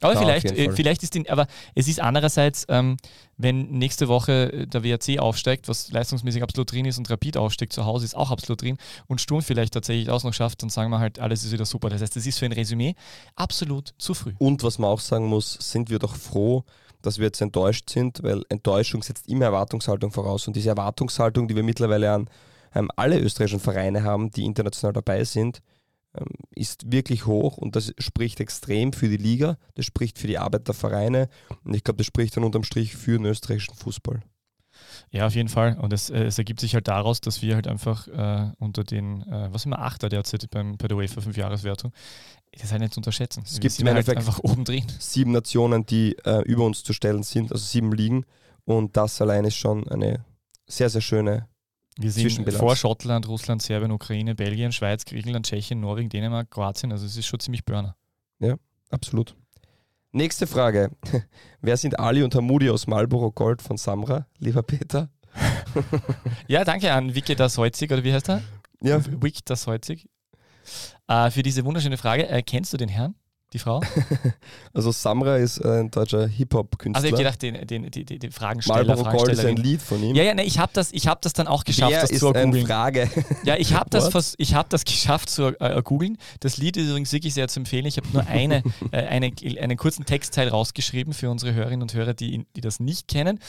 Aber ja, vielleicht, äh, vielleicht ist die, aber es ist andererseits, ähm, wenn nächste Woche äh, der WRC aufsteigt, was leistungsmäßig absolut drin ist und Rapid aufsteigt zu Hause, ist auch absolut drin und Sturm vielleicht tatsächlich auch noch schafft, dann sagen wir halt, alles ist wieder super. Das heißt, es ist für ein Resümee absolut zu früh. Und was man auch sagen muss, sind wir doch froh, dass wir jetzt enttäuscht sind, weil Enttäuschung setzt immer Erwartungshaltung voraus und diese Erwartungshaltung, die wir mittlerweile an ähm, alle österreichischen Vereine haben, die international dabei sind, ist wirklich hoch und das spricht extrem für die Liga, das spricht für die Arbeit der Vereine und ich glaube, das spricht dann unterm Strich für den österreichischen Fußball. Ja, auf jeden Fall. Und es, äh, es ergibt sich halt daraus, dass wir halt einfach äh, unter den, äh, was immer Achter derzeit beim, bei der UEFA 5-Jahreswertung, das ist halt nicht zu unterschätzen. Es gibt im halt Endeffekt halt einfach oben drin. sieben Nationen, die äh, über uns zu stellen sind, also sieben Ligen. Und das allein ist schon eine sehr, sehr schöne wir sind vor Schottland, Russland, Serbien, Ukraine, Belgien, Schweiz, Griechenland, Tschechien, Norwegen, Dänemark, Kroatien. Also es ist schon ziemlich Burner. Ja, absolut. Nächste Frage. (laughs) Wer sind Ali und Hamudi aus Marlboro Gold von Samra, lieber Peter? (laughs) ja, danke an Wiki das Holzig, oder wie heißt er? Ja. Wiki das Holzig. Äh, für diese wunderschöne Frage. Äh, kennst du den Herrn? Die Frau? (laughs) also Samra ist ein deutscher Hip-Hop-Künstler. Also ich habe gedacht, den, den, die, die Fragensteller, Marlboro Gold ist ein Lied von ihm. Ja, ja, ne, ich habe das, hab das dann auch geschafft, Wer das ist zu googeln. Frage. (laughs) Ja, ich habe das, hab das (laughs) geschafft zu äh, googeln. Das Lied ist übrigens wirklich sehr zu empfehlen. Ich habe nur eine, äh, eine, einen kurzen Textteil rausgeschrieben für unsere Hörerinnen und Hörer, die, die das nicht kennen.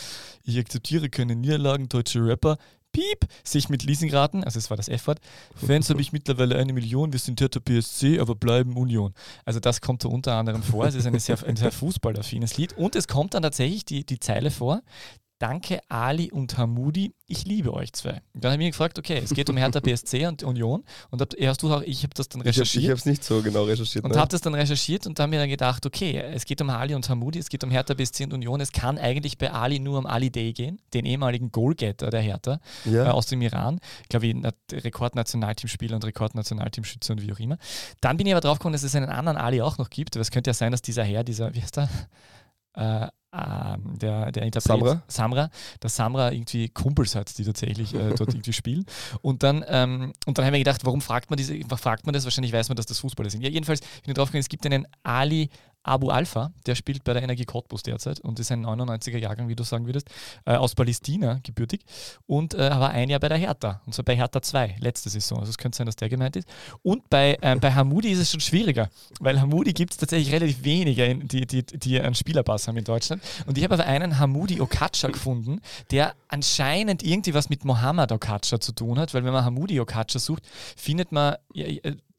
Ich akzeptiere keine Niederlagen, deutsche Rapper. Piep, sich mit Leasingraten, also es war das F-Wort. Fans habe ich mittlerweile eine Million, wir sind Hertha BSC, aber bleiben Union. Also das kommt da unter anderem vor. Es ist eine sehr, ein sehr fußballaffines Lied. Und es kommt dann tatsächlich die, die Zeile vor, Danke Ali und Hamudi, ich liebe euch zwei. Dann habe ich mich gefragt, okay, es geht um Hertha (laughs) BSC und Union. Und hab, hast du auch, ich habe das dann recherchiert. Ich habe es nicht so genau recherchiert. Und habe das dann recherchiert und dann mir dann gedacht, okay, es geht um Ali und Hamudi, es geht um Hertha BSC und Union. Es kann eigentlich bei Ali nur um Ali Day gehen, den ehemaligen Goalgetter der Hertha ja. äh, aus dem Iran. Ich glaube, Rekordnationalteamspieler und Rekordnationalteamschützer und wie auch immer. Dann bin ich aber drauf gekommen, dass es einen anderen Ali auch noch gibt. Es könnte ja sein, dass dieser Herr, dieser, wie heißt der? Äh, ähm, der, der Interpret Samra? Samra, dass Samra irgendwie Kumpels hat, die tatsächlich äh, dort (laughs) irgendwie spielen. Und dann, ähm, und dann haben wir gedacht, warum fragt man, diese, fragt man das? Wahrscheinlich weiß man, dass das Fußballer sind. Ja, jedenfalls bin ich drauf gekommen, es gibt einen Ali Abu Alpha, der spielt bei der Energie Cottbus derzeit und ist ein 99er Jahrgang, wie du sagen würdest, äh, aus Palästina gebürtig und äh, war ein Jahr bei der Hertha und zwar bei Hertha 2, letzte Saison. Also es könnte sein, dass der gemeint ist. Und bei, ähm, bei Hamudi ist es schon schwieriger, weil Hamudi gibt es tatsächlich relativ wenige, die, die, die einen Spielerpass haben in Deutschland. Und ich habe aber einen Hamudi Okacha gefunden, der anscheinend irgendwie was mit Mohammed Okacha zu tun hat, weil wenn man Hamudi Okacha sucht, findet man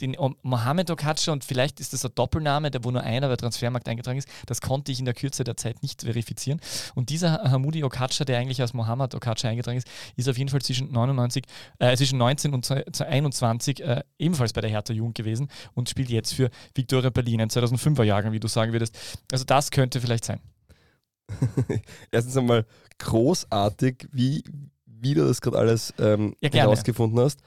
den Mohamed Okacha und vielleicht ist das ein Doppelname, der wo nur einer bei Transfermarkt eingetragen ist, das konnte ich in der Kürze der Zeit nicht verifizieren. Und dieser Hamudi Okacha, der eigentlich als Mohamed Okacha eingetragen ist, ist auf jeden Fall zwischen 99, äh, zwischen 19 und 21 äh, ebenfalls bei der Hertha Jugend gewesen und spielt jetzt für Viktoria Berlin, ein 2005er Jahrgang, wie du sagen würdest. Also das könnte vielleicht sein. (laughs) Erstens einmal großartig, wie, wie du das gerade alles ähm, ja, herausgefunden hast.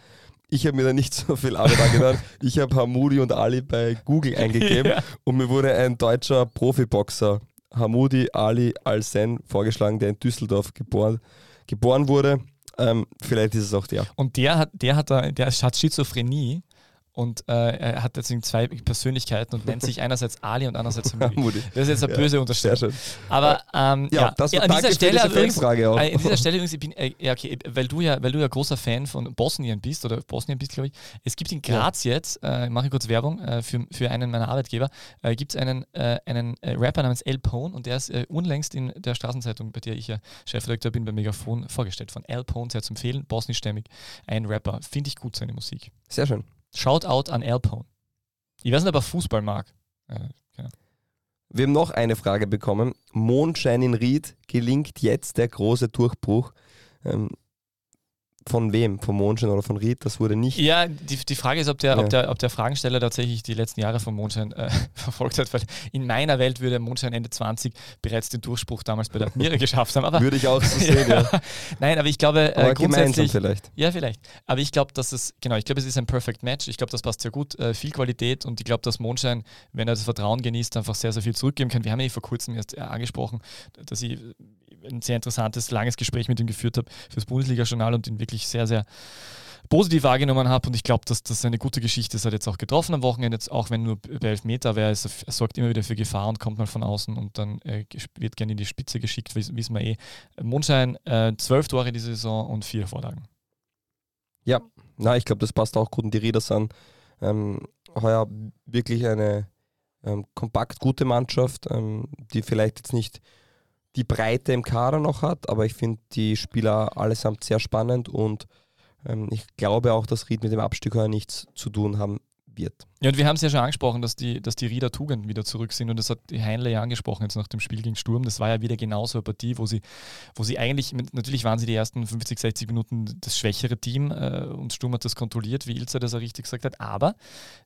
Ich habe mir da nicht (laughs) so viel Arbeit angetan. Ich habe Hamudi und Ali bei Google (laughs) eingegeben ja. und mir wurde ein deutscher Profiboxer, Hamudi Ali Al-Sen, vorgeschlagen, der in Düsseldorf geboren, geboren wurde. Ähm, vielleicht ist es auch der. Und der hat, der hat, der hat Schizophrenie und äh, er hat deswegen zwei Persönlichkeiten und nennt sich (laughs) einerseits Ali und andererseits Hamudi. Das ist jetzt eine böse ja, Unterstellung. Aber ähm, ja, ja, das ja, an dieser Stelle übrigens, Frage auch. Äh, in dieser Stelle übrigens, ich bin, äh, ja, okay, weil du ja, weil du ja großer Fan von Bosnien bist oder Bosnien bist, glaube ich. Es gibt in Graz jetzt, äh, mache ich kurz Werbung äh, für, für einen meiner Arbeitgeber, äh, gibt es einen, äh, einen Rapper namens El Pone und der ist unlängst in der Straßenzeitung, bei der ich ja Chefredakteur bin, bei Megafon vorgestellt von El Pone, sehr zu empfehlen, bosnischstämmig, ein Rapper. Finde ich gut seine Musik. Sehr schön. Shoutout an Alpone. Ich weiß nicht, ob er Fußball mag. Äh. Wir haben noch eine Frage bekommen. Mondschein in Ried, gelingt jetzt der große Durchbruch? Ähm, von wem? Von Mondschein oder von Ried? Das wurde nicht. Ja, die, die Frage ist, ob der, ja. ob, der, ob der Fragensteller tatsächlich die letzten Jahre von Mondschein äh, (laughs) verfolgt hat, weil in meiner Welt würde Mondschein Ende 20 bereits den Durchbruch damals bei der Admira (laughs) geschafft haben. Aber, würde ich auch so sehen, ja. (laughs) Nein, aber ich glaube, äh, grundsätzlich. vielleicht. Ja, vielleicht. Aber ich glaube, dass es, genau, ich glaube, es ist ein Perfect Match. Ich glaube, das passt sehr gut. Äh, viel Qualität und ich glaube, dass Mondschein, wenn er das Vertrauen genießt, einfach sehr, sehr viel zurückgeben kann. Wir haben ja vor kurzem erst äh, angesprochen, dass ich ein sehr interessantes, langes Gespräch mit ihm geführt habe fürs Bundesliga-Journal und ihn wirklich sehr, sehr positiv wahrgenommen habe. Und ich glaube, dass das eine gute Geschichte ist. Er hat jetzt auch getroffen am Wochenende, jetzt auch wenn nur bei elf Meter wäre. Er sorgt immer wieder für Gefahr und kommt mal von außen und dann äh, wird gerne in die Spitze geschickt, wissen wir eh. Mondschein, äh, zwölf Tore diese Saison und vier Vorlagen. Ja, na, ich glaube, das passt auch gut in die Räder an. Ähm, heuer wirklich eine ähm, kompakt gute Mannschaft, ähm, die vielleicht jetzt nicht die Breite im Kader noch hat, aber ich finde die Spieler allesamt sehr spannend und ähm, ich glaube auch, dass Ried mit dem Abstieg nichts zu tun haben wird. Ja, und wir haben es ja schon angesprochen, dass die, dass die Rieder Tugenden wieder zurück sind. Und das hat die Heinle ja angesprochen jetzt nach dem Spiel gegen Sturm. Das war ja wieder genauso eine Partie, wo sie, wo sie eigentlich, natürlich waren sie die ersten 50, 60 Minuten das schwächere Team äh, und Sturm hat das kontrolliert, wie Ilza das auch richtig gesagt hat. Aber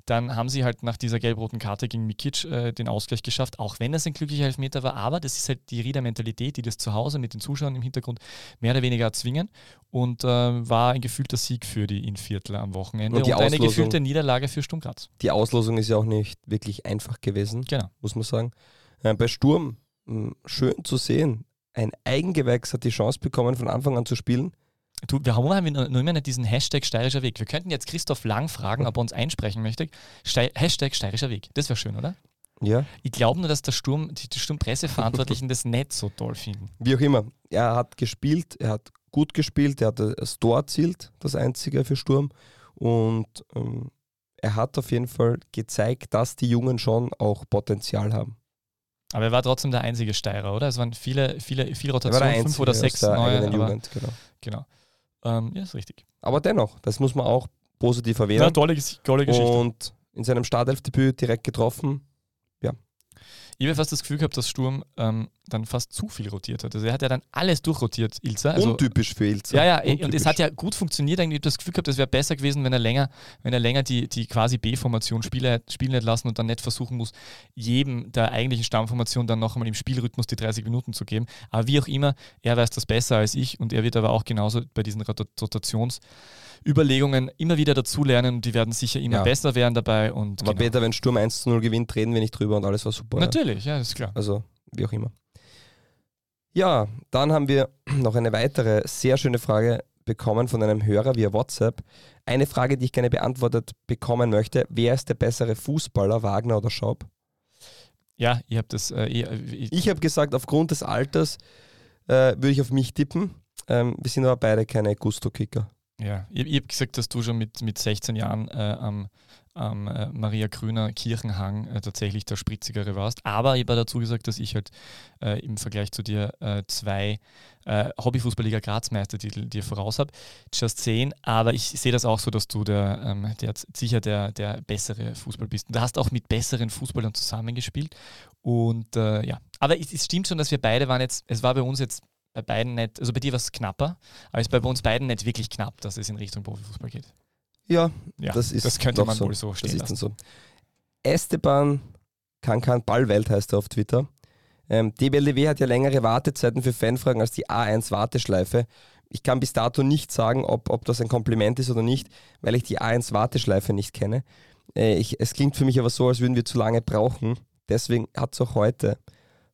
dann haben sie halt nach dieser gelb-roten Karte gegen Mikic äh, den Ausgleich geschafft, auch wenn es ein glücklicher Elfmeter war. Aber das ist halt die Rieder-Mentalität, die das zu Hause mit den Zuschauern im Hintergrund mehr oder weniger erzwingen und äh, war ein gefühlter Sieg für die Inviertler am Wochenende und, und eine gefühlte Niederlage für Sturm Graz. Die Auslosung ist ja auch nicht wirklich einfach gewesen, genau. muss man sagen. Äh, bei Sturm hm, schön zu sehen, ein Eigengewächs hat die Chance bekommen, von Anfang an zu spielen. Du, warum haben wir nur immer nicht diesen Hashtag steirischer Weg? Wir könnten jetzt Christoph Lang fragen, ob er uns einsprechen möchte. Ste Hashtag steirischer Weg. Das wäre schön, oder? Ja. Ich glaube nur, dass der Sturm, die, die Sturmpresseverantwortlichen das nicht so toll finden. Wie auch immer. Er hat gespielt, er hat gut gespielt, er hat das Tor erzielt, das einzige für Sturm. Und ähm, er hat auf jeden Fall gezeigt, dass die Jungen schon auch Potenzial haben. Aber er war trotzdem der einzige Steirer, oder? Es waren viele, viele, viel Rotation, fünf oder sechs neue. Aber, Jugend, genau. genau. Ähm, ja, ist richtig. Aber dennoch, das muss man auch positiv erwähnen. Ja, tolle, tolle Geschichte. Und in seinem Startelfdebüt direkt getroffen. Ich habe fast das Gefühl gehabt, dass Sturm ähm, dann fast zu viel rotiert hat. Also er hat ja dann alles durchrotiert, Ilza. Also, Untypisch für Ilza. Ja, ja, Untypisch. und es hat ja gut funktioniert. Ich habe das Gefühl gehabt, es wäre besser gewesen, wenn er länger, wenn er länger die, die quasi B-Formation spielen hätte lassen und dann nicht versuchen muss, jedem der eigentlichen Stammformation dann noch einmal im Spielrhythmus die 30 Minuten zu geben. Aber wie auch immer, er weiß das besser als ich und er wird aber auch genauso bei diesen Rotations- Überlegungen immer wieder dazulernen und die werden sicher immer ja. besser werden dabei. Und Aber genau. Peter, wenn Sturm 1 zu 0 gewinnt, reden wir nicht drüber und alles war super. Natürlich, ja, ja ist klar. Also, wie auch immer. Ja, dann haben wir (clears throat) noch eine weitere sehr schöne Frage bekommen von einem Hörer via WhatsApp. Eine Frage, die ich gerne beantwortet bekommen möchte. Wer ist der bessere Fußballer, Wagner oder Schaub? Ja, ich habe das. Äh, ich, ich, ich habe gesagt, aufgrund des Alters äh, würde ich auf mich tippen. Ähm, wir sind aber beide keine Gusto-Kicker. Ja, ich, ich habe gesagt, dass du schon mit, mit 16 Jahren äh, am, am äh, Maria Grüner Kirchenhang äh, tatsächlich der Spritzigere warst. Aber ich habe dazu gesagt, dass ich halt äh, im Vergleich zu dir äh, zwei äh, Hobbyfußballliga Graz Meistertitel dir voraus habe. Just 10, aber ich sehe das auch so, dass du der, ähm, der sicher der, der bessere Fußball bist. Du hast auch mit besseren Fußballern zusammengespielt. Und ja, aber es, es stimmt schon, dass wir beide waren jetzt, es war bei uns jetzt bei beiden nicht, also bei dir war es knapper, aber es ist bei uns beiden nicht wirklich knapp, dass es in Richtung Profifußball geht. Ja, Ja, das ist das könnte man so. wohl so Das stehen ist lassen. dann so. Esteban Kankan Ballwelt heißt er auf Twitter. Ähm, DBLDW hat ja längere Wartezeiten für Fanfragen als die A1-Warteschleife. Ich kann bis dato nicht sagen, ob, ob das ein Kompliment ist oder nicht, weil ich die A1-Warteschleife nicht kenne. Äh, ich, es klingt für mich aber so, als würden wir zu lange brauchen. Deswegen hat es auch heute,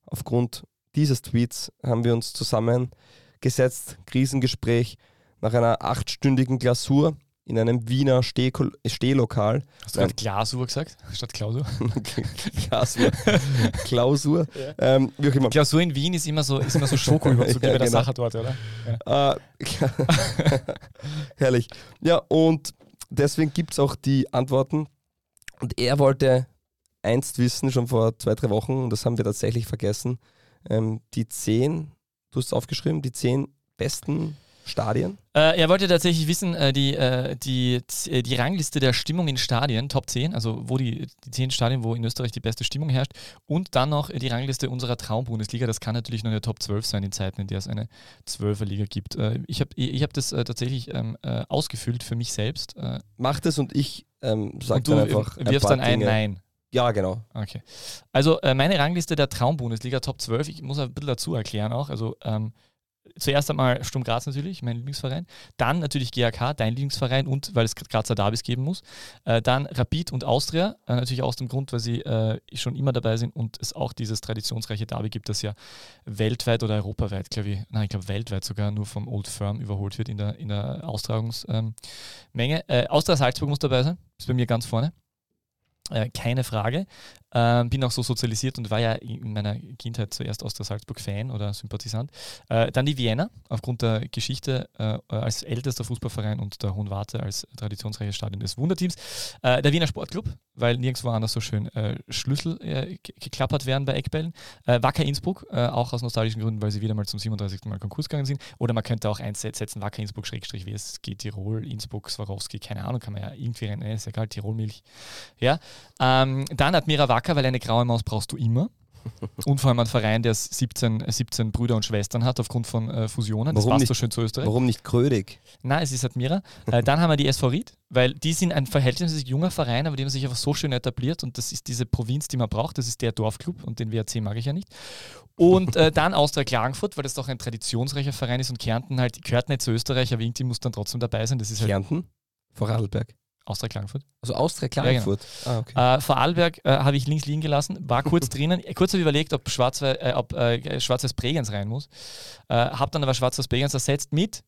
aufgrund dieses Tweets, haben wir uns zusammengesetzt, Krisengespräch, nach einer achtstündigen Glasur in einem Wiener Stehko- Stehlokal. Hast du gerade Glasur gesagt, statt Klausur? (laughs) Klausur. Klausur. Ähm, wie auch immer. Klausur in Wien ist immer so, ist immer so Schokoüberzug (laughs) Ja, wie bei der genau. Sache dort, oder? Ja. Äh, (laughs) herrlich. Ja, und deswegen gibt es auch die Antworten. Und er wollte einst wissen, schon vor zwei, drei Wochen, und das haben wir tatsächlich vergessen, ähm, die zehn, du hast es aufgeschrieben, die zehn besten Stadien. Äh, er wollte tatsächlich wissen, äh, die, äh, die, äh, die Rangliste der Stimmung in Stadien, Top 10, also wo die, die 10 Stadien, wo in Österreich die beste Stimmung herrscht, und dann noch die Rangliste unserer Traumbundesliga. Das kann natürlich nur eine Top 12 sein in Zeiten, in der es eine 12er Liga gibt. Äh, ich habe ich, ich hab das äh, tatsächlich ähm, äh, ausgefüllt für mich selbst. Macht es und ich ähm, und du dann einfach. wirfst paar dann ein Dinge. Nein. Ja, genau. Okay. Also äh, meine Rangliste der Traumbundesliga Top 12, ich muss ein bisschen dazu erklären auch. Also ähm, zuerst einmal Sturm Graz natürlich, mein Lieblingsverein. Dann natürlich GAK, dein Lieblingsverein und weil es Grazer Derbys geben muss. Äh, dann Rapid und Austria, äh, natürlich aus dem Grund, weil sie äh, schon immer dabei sind und es auch dieses traditionsreiche Derby gibt, das ja weltweit oder europaweit, glaube ich, nein, ich glaube weltweit sogar nur vom Old Firm überholt wird in der, in der Austragungsmenge. Ähm, äh, Austria Salzburg muss dabei sein, ist bei mir ganz vorne. Äh, keine Frage. Ähm, bin auch so sozialisiert und war ja in meiner Kindheit zuerst aus der Salzburg-Fan oder Sympathisant. Äh, dann die Vienna, aufgrund der Geschichte äh, als ältester Fußballverein und der Hohen Warte als traditionsreiches Stadion des Wunderteams. Äh, der Wiener Sportclub, weil nirgendwo anders so schön äh, Schlüssel äh, ge- geklappert werden bei Eckbällen. Äh, Wacker Innsbruck, auch aus nostalgischen Gründen, weil sie wieder mal zum 37. Mal Konkurs gegangen sind. Oder man könnte auch einsetzen, Wacker Innsbruck, Schrägstrich, WSG Tirol, Innsbruck, Swarovski, keine Ahnung, kann man ja irgendwie rein, nee, ist egal, Tirolmilch. Ja. Ähm, dann Admira Wacker, weil eine graue Maus brauchst du immer. Und vor allem ein Verein, der 17, 17 Brüder und Schwestern hat aufgrund von äh, Fusionen. Das Warum passt nicht? so schön zu Österreich. Warum nicht Krödig? Nein, es ist Admira. Äh, dann haben wir die SV Ried, weil die sind ein verhältnismäßig junger Verein, aber die haben sich einfach so schön etabliert und das ist diese Provinz, die man braucht. Das ist der Dorfclub und den WRC mag ich ja nicht. Und äh, dann Austria Klagenfurt, weil das doch ein traditionsreicher Verein ist und Kärnten halt gehört nicht zu Österreich, aber irgendwie muss dann trotzdem dabei sein. Das ist halt Kärnten? Vorarlberg. Austria Klagenfurt. Also Austria genau. Klagenfurt. Ah, okay. Äh, Vorarlberg äh, habe ich links liegen gelassen, war kurz (laughs) drinnen. Kurz habe ich überlegt, ob Schwarz-Weiß äh, ob, äh, Bregenz rein muss. Äh, habe dann aber Schwarz-Weiß Bregenz ersetzt mit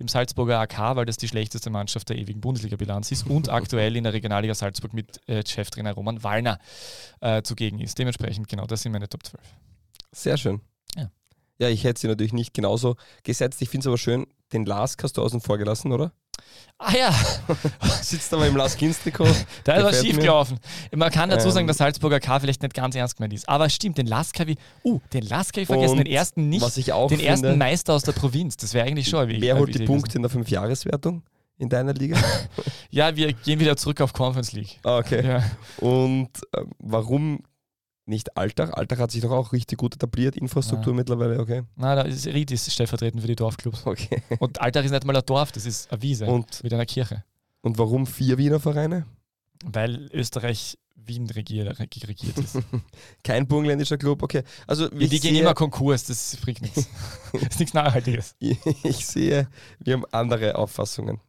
dem Salzburger AK, weil das die schlechteste Mannschaft der ewigen Bundesliga-Bilanz ist und (laughs) aktuell in der Regionalliga Salzburg mit äh, Cheftrainer Roman Wallner äh, zugegen ist. Dementsprechend, genau, das sind meine Top 12. Sehr schön. Ja. Ja, ich hätte sie natürlich nicht genauso gesetzt. Ich finde es aber schön, den Lask hast du außen vor gelassen, oder? Ah ja, (laughs) Sitzt aber im Lask-Trikot. (laughs) da ist was Gefällt schief mir. gelaufen. Man kann dazu sagen, Ähm. dass Salzburger K vielleicht nicht ganz ernst gemeint ist. Aber stimmt, den Lask habe ich, uh, den Lask habe ich vergessen, Und den ersten nicht. Was ich auch den ersten finde, Meister aus der Provinz. Das wäre eigentlich schon. eine wer holt die. Punkte in der Fünfjahreswertung in deiner Liga? (laughs) Ja, wir gehen wieder zurück auf Conference League. Ah, okay. Ja. Und ähm, warum nicht Alltag? Alltag hat sich doch auch richtig gut etabliert, Infrastruktur Ja. mittlerweile, okay. Na, da ist Ried ist stellvertretend für die Dorfclubs. okay. Und Alltag ist nicht mal ein Dorf, das ist eine Wiese Und, mit einer Kirche. und warum vier Wiener Vereine? Weil Österreich Wien regiert, regiert ist. (laughs) Kein burgenländischer Club, okay. Also Ja, die gehen immer Konkurs, das bringt nichts. (laughs) Das ist nichts Nachhaltiges. ich sehe, wir haben andere Auffassungen.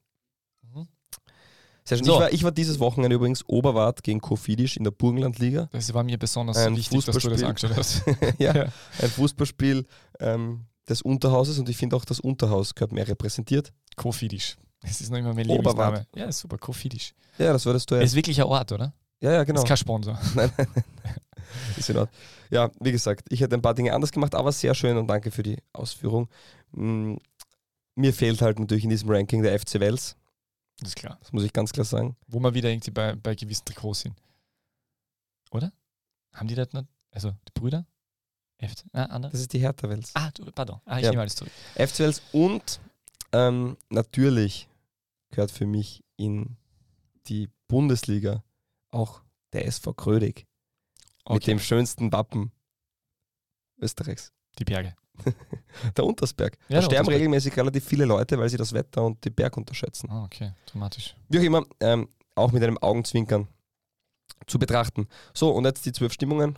Sehr schön. So. Ich, war, ich war dieses Wochenende übrigens Oberwart gegen Kofidis in der Burgenlandliga. Das war mir besonders Ein wichtig, dass du das angeschaut hast. (laughs) ja, Ja. ein Fußballspiel ähm, des Unterhauses und ich finde auch das Unterhaus gehört mehr repräsentiert. Kofidisch. Das ist noch immer mein Oberwart. Lieblingsname. Ja, super, Kofidisch. Ja, das war das Tor. Es ist wirklich ein Ort, oder? Ja, ja, genau. Ist kein Sponsor. (laughs) Nein, nein, nein. Ist in Ordnung. Ja, wie gesagt, ich hätte ein paar Dinge anders gemacht, aber sehr schön und danke für die Ausführung. Mm, mir fehlt halt natürlich in diesem Ranking der FC Wels. Das ist klar. Das muss ich ganz klar sagen. Wo wir wieder irgendwie bei, bei gewissen Trikots sind. Oder? Haben die das nicht? Also, die Brüder? FC? Ah, andere? Das ist die Hertha Wels. Ah, du, pardon. Ah, ich Ja. nehme alles zurück. FC Wels und ähm, natürlich gehört für mich in die Bundesliga auch der SV Krödig mit Okay. dem schönsten Wappen Österreichs. Die Berge. (laughs) Der Untersberg. Ja, da sterben Untersberg. regelmäßig relativ viele Leute, weil sie das Wetter und die Berg unterschätzen. Ah, okay. Dramatisch. Wie auch immer, ähm, auch mit einem Augenzwinkern zu betrachten. So, und jetzt die zwölf Stimmungen.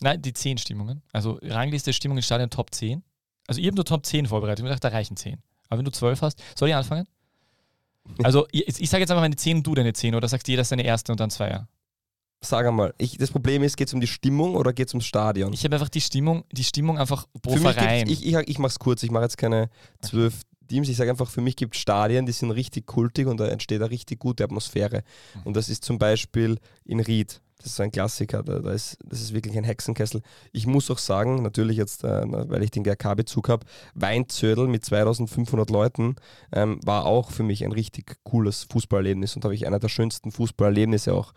Nein, die 10 Stimmungen. Also Rangliste Stimmung im Stadion Top 10. Also ich habe nur Top 10 vorbereitet. Ich habe gedacht, da reichen 10. Aber wenn du 12 hast, soll ich anfangen? (laughs) Also ich, ich sage jetzt einfach meine 10 und du deine 10 oder sagst jeder seine erste und dann Zweier? Sag einmal, ich, das Problem ist, geht es um die Stimmung oder geht es ums Stadion? Ich habe einfach die Stimmung, die Stimmung einfach pro für Verein. ich ich, ich mache es kurz, ich mache jetzt keine zwölf Teams. Ich sage einfach, für mich gibt es Stadien, die sind richtig kultig und da entsteht eine richtig gute Atmosphäre. Mhm. Und das ist zum Beispiel in Ried. Das ist so ein Klassiker, da, da ist, das ist wirklich ein Hexenkessel. Ich muss auch sagen, natürlich jetzt, äh, weil ich den GRK-Bezug habe, Weinzödel mit 2500 Leuten ähm, war auch für mich ein richtig cooles Fußballerlebnis und habe ich einer der schönsten Fußballerlebnisse auch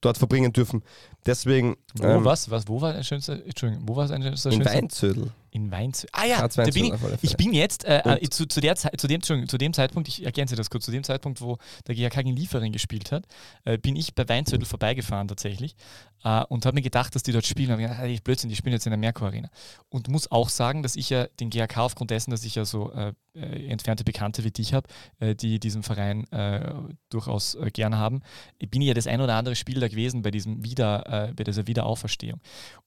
dort verbringen dürfen. Deswegen wo, ähm, was, was, wo war der schönste, Entschuldigung, wo war das schönste? in? Weinzödel. In Weinz. Ah ja, Graz da bin ich, alle ich bin jetzt äh, äh, zu, zu, der Zeit, zu, dem, zu dem Zeitpunkt, ich ergänze das kurz, zu dem Zeitpunkt, wo der GHK gegen Liefering gespielt hat, äh, bin ich bei Weinzödel vorbeigefahren tatsächlich äh, und habe mir gedacht, dass die dort spielen. Und ich ich Blödsinn, die spielen jetzt in der Merkur Arena. Und muss auch sagen, dass ich ja den GHK aufgrund dessen, dass ich ja so äh, äh, entfernte Bekannte wie dich habe, äh, die diesen Verein äh, durchaus äh, gern haben, bin ich ja das ein oder andere Spiel da gewesen bei diesem Wieder, bei dieser Wiederauferstehung.